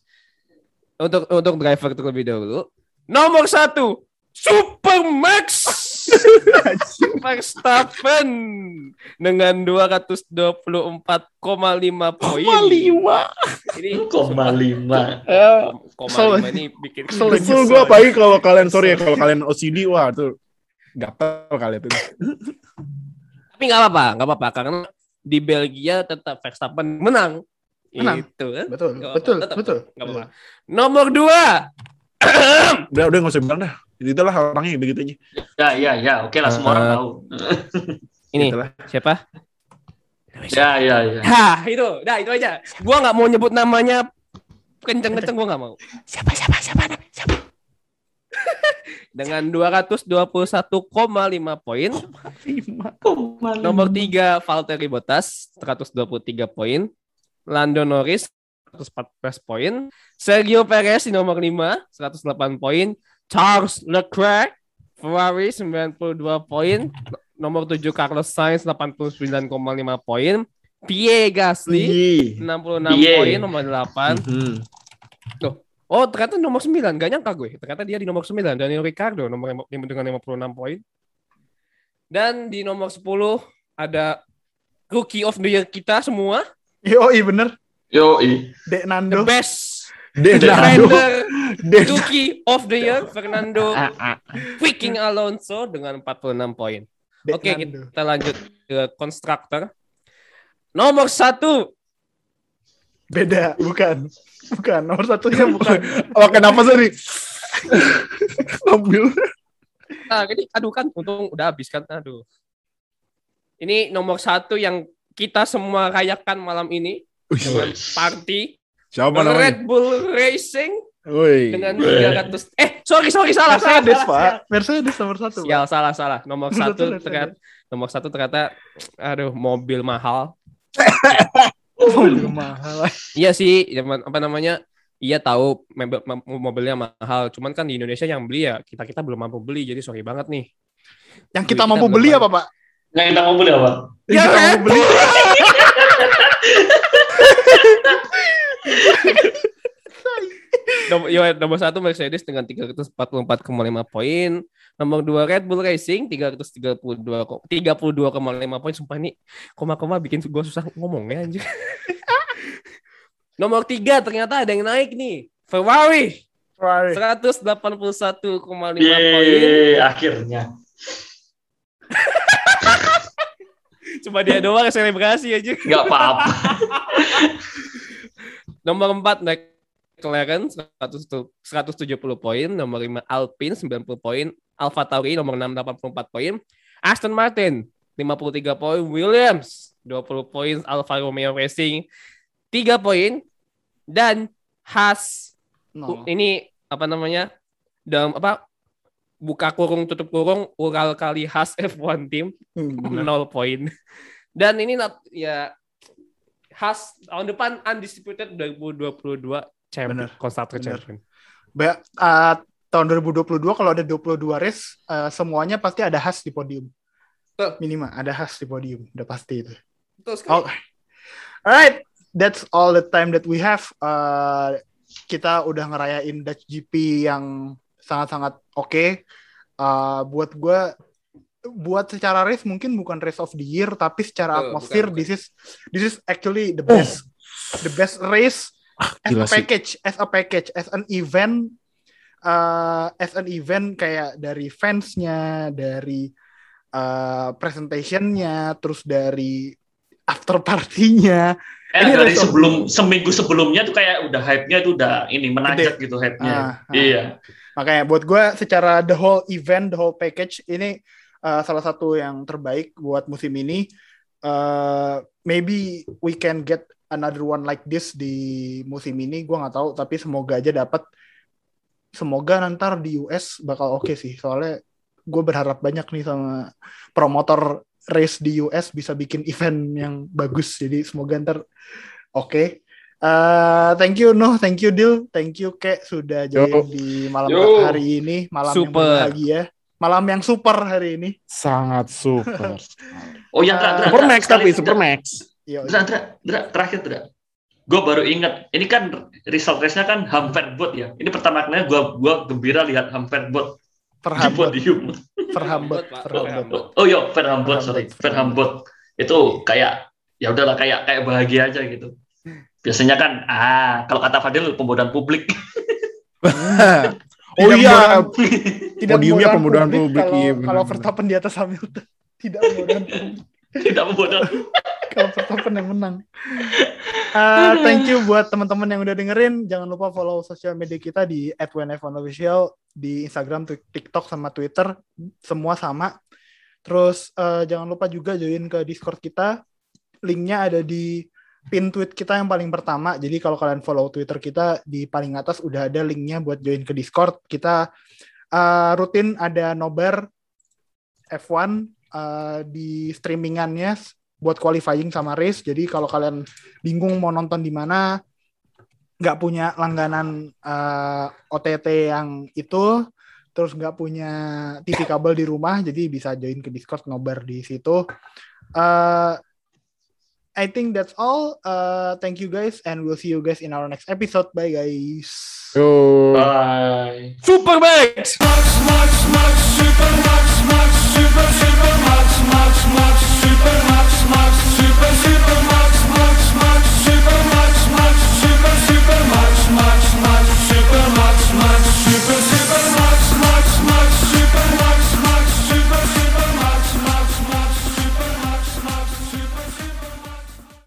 untuk untuk driver terlebih dahulu nomor satu Supermax Verstappen dengan 224,5 poin.
lima.
Ini
Koma lima.
koma
Kesel.
lima ini bikin
Kesel.
Kesel gue apalagi kalau kalian sorry ya kalau kalian OCD wah tuh gatel kali itu.
Tapi nggak apa-apa, nggak apa-apa karena di Belgia tetap Verstappen menang.
Menang.
Itu kan.
Betul, betul,
tetap
betul.
nggak apa-apa. Nomor dua.
Udah udah nggak usah bilang dah. Itulah orangnya begitu aja.
Ya, ya, ya. Oke lah, semua orang
Eh,
tahu.
Ini
Itulah.
siapa?
Ya, ya, ya.
Hah, itu. Dah, itu aja. Gua nggak mau nyebut namanya kenceng-kenceng gua nggak mau.
Siapa siapa siapa namanya? Siapa?
Dengan 221,5 poin.
Koma lima.
Nomor 3 Valtteri Bottas 123 poin. Lando Norris 114 poin. Sergio Perez di nomor 5 108 poin. Charles Leclerc Ferrari 92 poin. Nomor 7 Carlos Sainz 89,5 poin. Pierre Gasly
Ih.
66
Pierre.
poin nomor 8.
Mhm.
Oh, ternyata nomor 9. Gak nyangka gue. Ternyata dia di nomor 9. Daniel Ricardo nomor lima- dengan 56 poin. Dan di nomor 10 ada Rookie of the Year kita semua.
Yo, iya bener.
Yo, i.
Dek
The
Nando.
best
Denado.
defender
Den-
Rookie of the Year Fernando
Ah, ah.
freaking Alonso dengan 46 poin. Oke,
Nando.
kita lanjut ke konstruktor. Nomor satu
Beda, bukan. Bukan, nomor satunya bukan.
Oh, kenapa sih? Ambil.
Nah, ini aduh kan untung udah habis kan. Aduh. Ini nomor satu yang kita semua rayakan malam ini party
Siapa namanya?
Red Bull Racing
Woi.
dengan 300 eh sorry sorry salah salah
Mercedes,
salah,
Pak. Mercedes nomor satu. Pak.
Sial, salah salah nomor satu ternyata nomor satu ternyata aduh mobil mahal
Mobil mahal.
iya sih apa namanya iya tahu mobil, mobilnya mahal cuman kan di Indonesia yang beli ya kita kita belum mampu beli jadi sorry banget nih
Yang kita
kita
mampu beli apa, Pak?
Yang kita mau beli apa?
Yang kita mampu beli.
Nomor, ya, nomor satu Mercedes dengan 344,5 poin. Nomor dua Red Bull Racing 332 ko- 32,5 poin. Sumpah ini koma-koma bikin gue susah ngomong ya anjir. nomor tiga ternyata ada yang naik nih. Ferrari
Ferrari.
181,5 poin.
Akhirnya.
Cuma dia doang yang selebrasi aja.
Nggak apa-apa.
Nomor 4 McLaren 100 170 poin, nomor 5 Alpine 90 poin, Alfa Tauri nomor 6 84 poin, Aston Martin 53 poin, Williams 20 poin, Alfa Romeo Racing 3 poin dan Haas
No.
ini apa namanya? dalam apa buka kurung tutup kurung Ural kali Haas F1 team
Hmm, bener.
0 poin. Dan ini not- ya Haas tahun depan undisputed 2022 champion,
Bener,
constructor
bener.
champion.
Ba- uh, tahun 2022 kalau ada 22 race uh, semuanya pasti ada Haas di podium.
Betul.
Minimal ada Haas di podium, udah pasti itu.
Terus kan,
Oh. Alright, that's all the time that we have. Uh, kita udah ngerayain Dutch GP yang sangat-sangat oke. Uh, buat gue, buat secara race mungkin bukan race of the year, tapi secara
Betul,
atmosfer
bukan, bukan.
this is this is actually the best, the best race as
gila
a
sih.
package, as a package, as an event, uh, as an event kayak dari fansnya, dari uh, presentationnya, terus dari after partinya.
Eh,
Ini
dari sebelum seminggu sebelumnya tuh kayak udah hype-nya tuh udah ini menanjak gitu hype-nya.
Ah, ah.
Iya.
Makanya buat gue secara the whole event, the whole package ini uh, salah satu yang terbaik buat musim ini. Uh, maybe we can get another one like this di musim ini. Gue nggak tahu, tapi semoga aja dapat. Semoga nanti di US bakal oke sih. Soalnya gue berharap banyak nih sama promotor race di US bisa bikin event yang bagus. Jadi semoga ntar oke. Uh, thank you Noh, thank you Dil, thank you Kek sudah join
Yo.
di malam
Yo.
hari ini, malam yang
Super.
berbahagia, malam yang super hari ini.
Sangat super.
Oh ya, Dra, Dra,
super
Dra,
max
sekali-
tapi super max.
Yo,
Dra, Dra, Dra, terakhir Dra. Gue baru ingat, ini kan result race-nya kan Humphrey Bot ya. Ini pertama kalinya gue gua gembira lihat Humphrey Bot di
perhambot, perhambot,
Pak.
perhambot.
Oh iya, Verhambot, sorry.
Verhambot.
Verhambot. Itu kayak, ya udahlah kayak kayak bahagia aja gitu. Biasanya kan, ah kalau kata Fadil pembodohan publik.
Oh iya,
Tidak
Podiumnya
pembodohan
publik,
Kalau,
iya,
kalau. Verstappen di atas Hamilton, tidak pembodohan publik.
Tidak pembodohan.
kalau Verstappen yang menang. Uh, thank you buat teman-teman yang udah dengerin. Jangan lupa follow sosial media kita di @wnf1official di Instagram, Tik- TikTok sama Twitter. Semua sama. Terus uh, jangan lupa juga join ke Discord kita. Linknya ada di pin tweet kita yang paling pertama. Jadi kalau kalian follow Twitter kita di paling atas udah ada linknya buat join ke Discord. Kita uh, rutin ada nobar F1 uh, di streamingannya buat qualifying sama race. Jadi kalau kalian bingung mau nonton di mana, nggak punya langganan uh, OTT yang itu, terus nggak punya TV kabel di rumah, jadi bisa join ke Discord nobar di situ. Uh, I think that's all. Uh, thank you guys, and we'll see you guys in our next episode. Bye guys.
Yo.
Bye.
Super Max!
Max, Max, Max, super, super, max, max, max, super, max, max, super, super, max.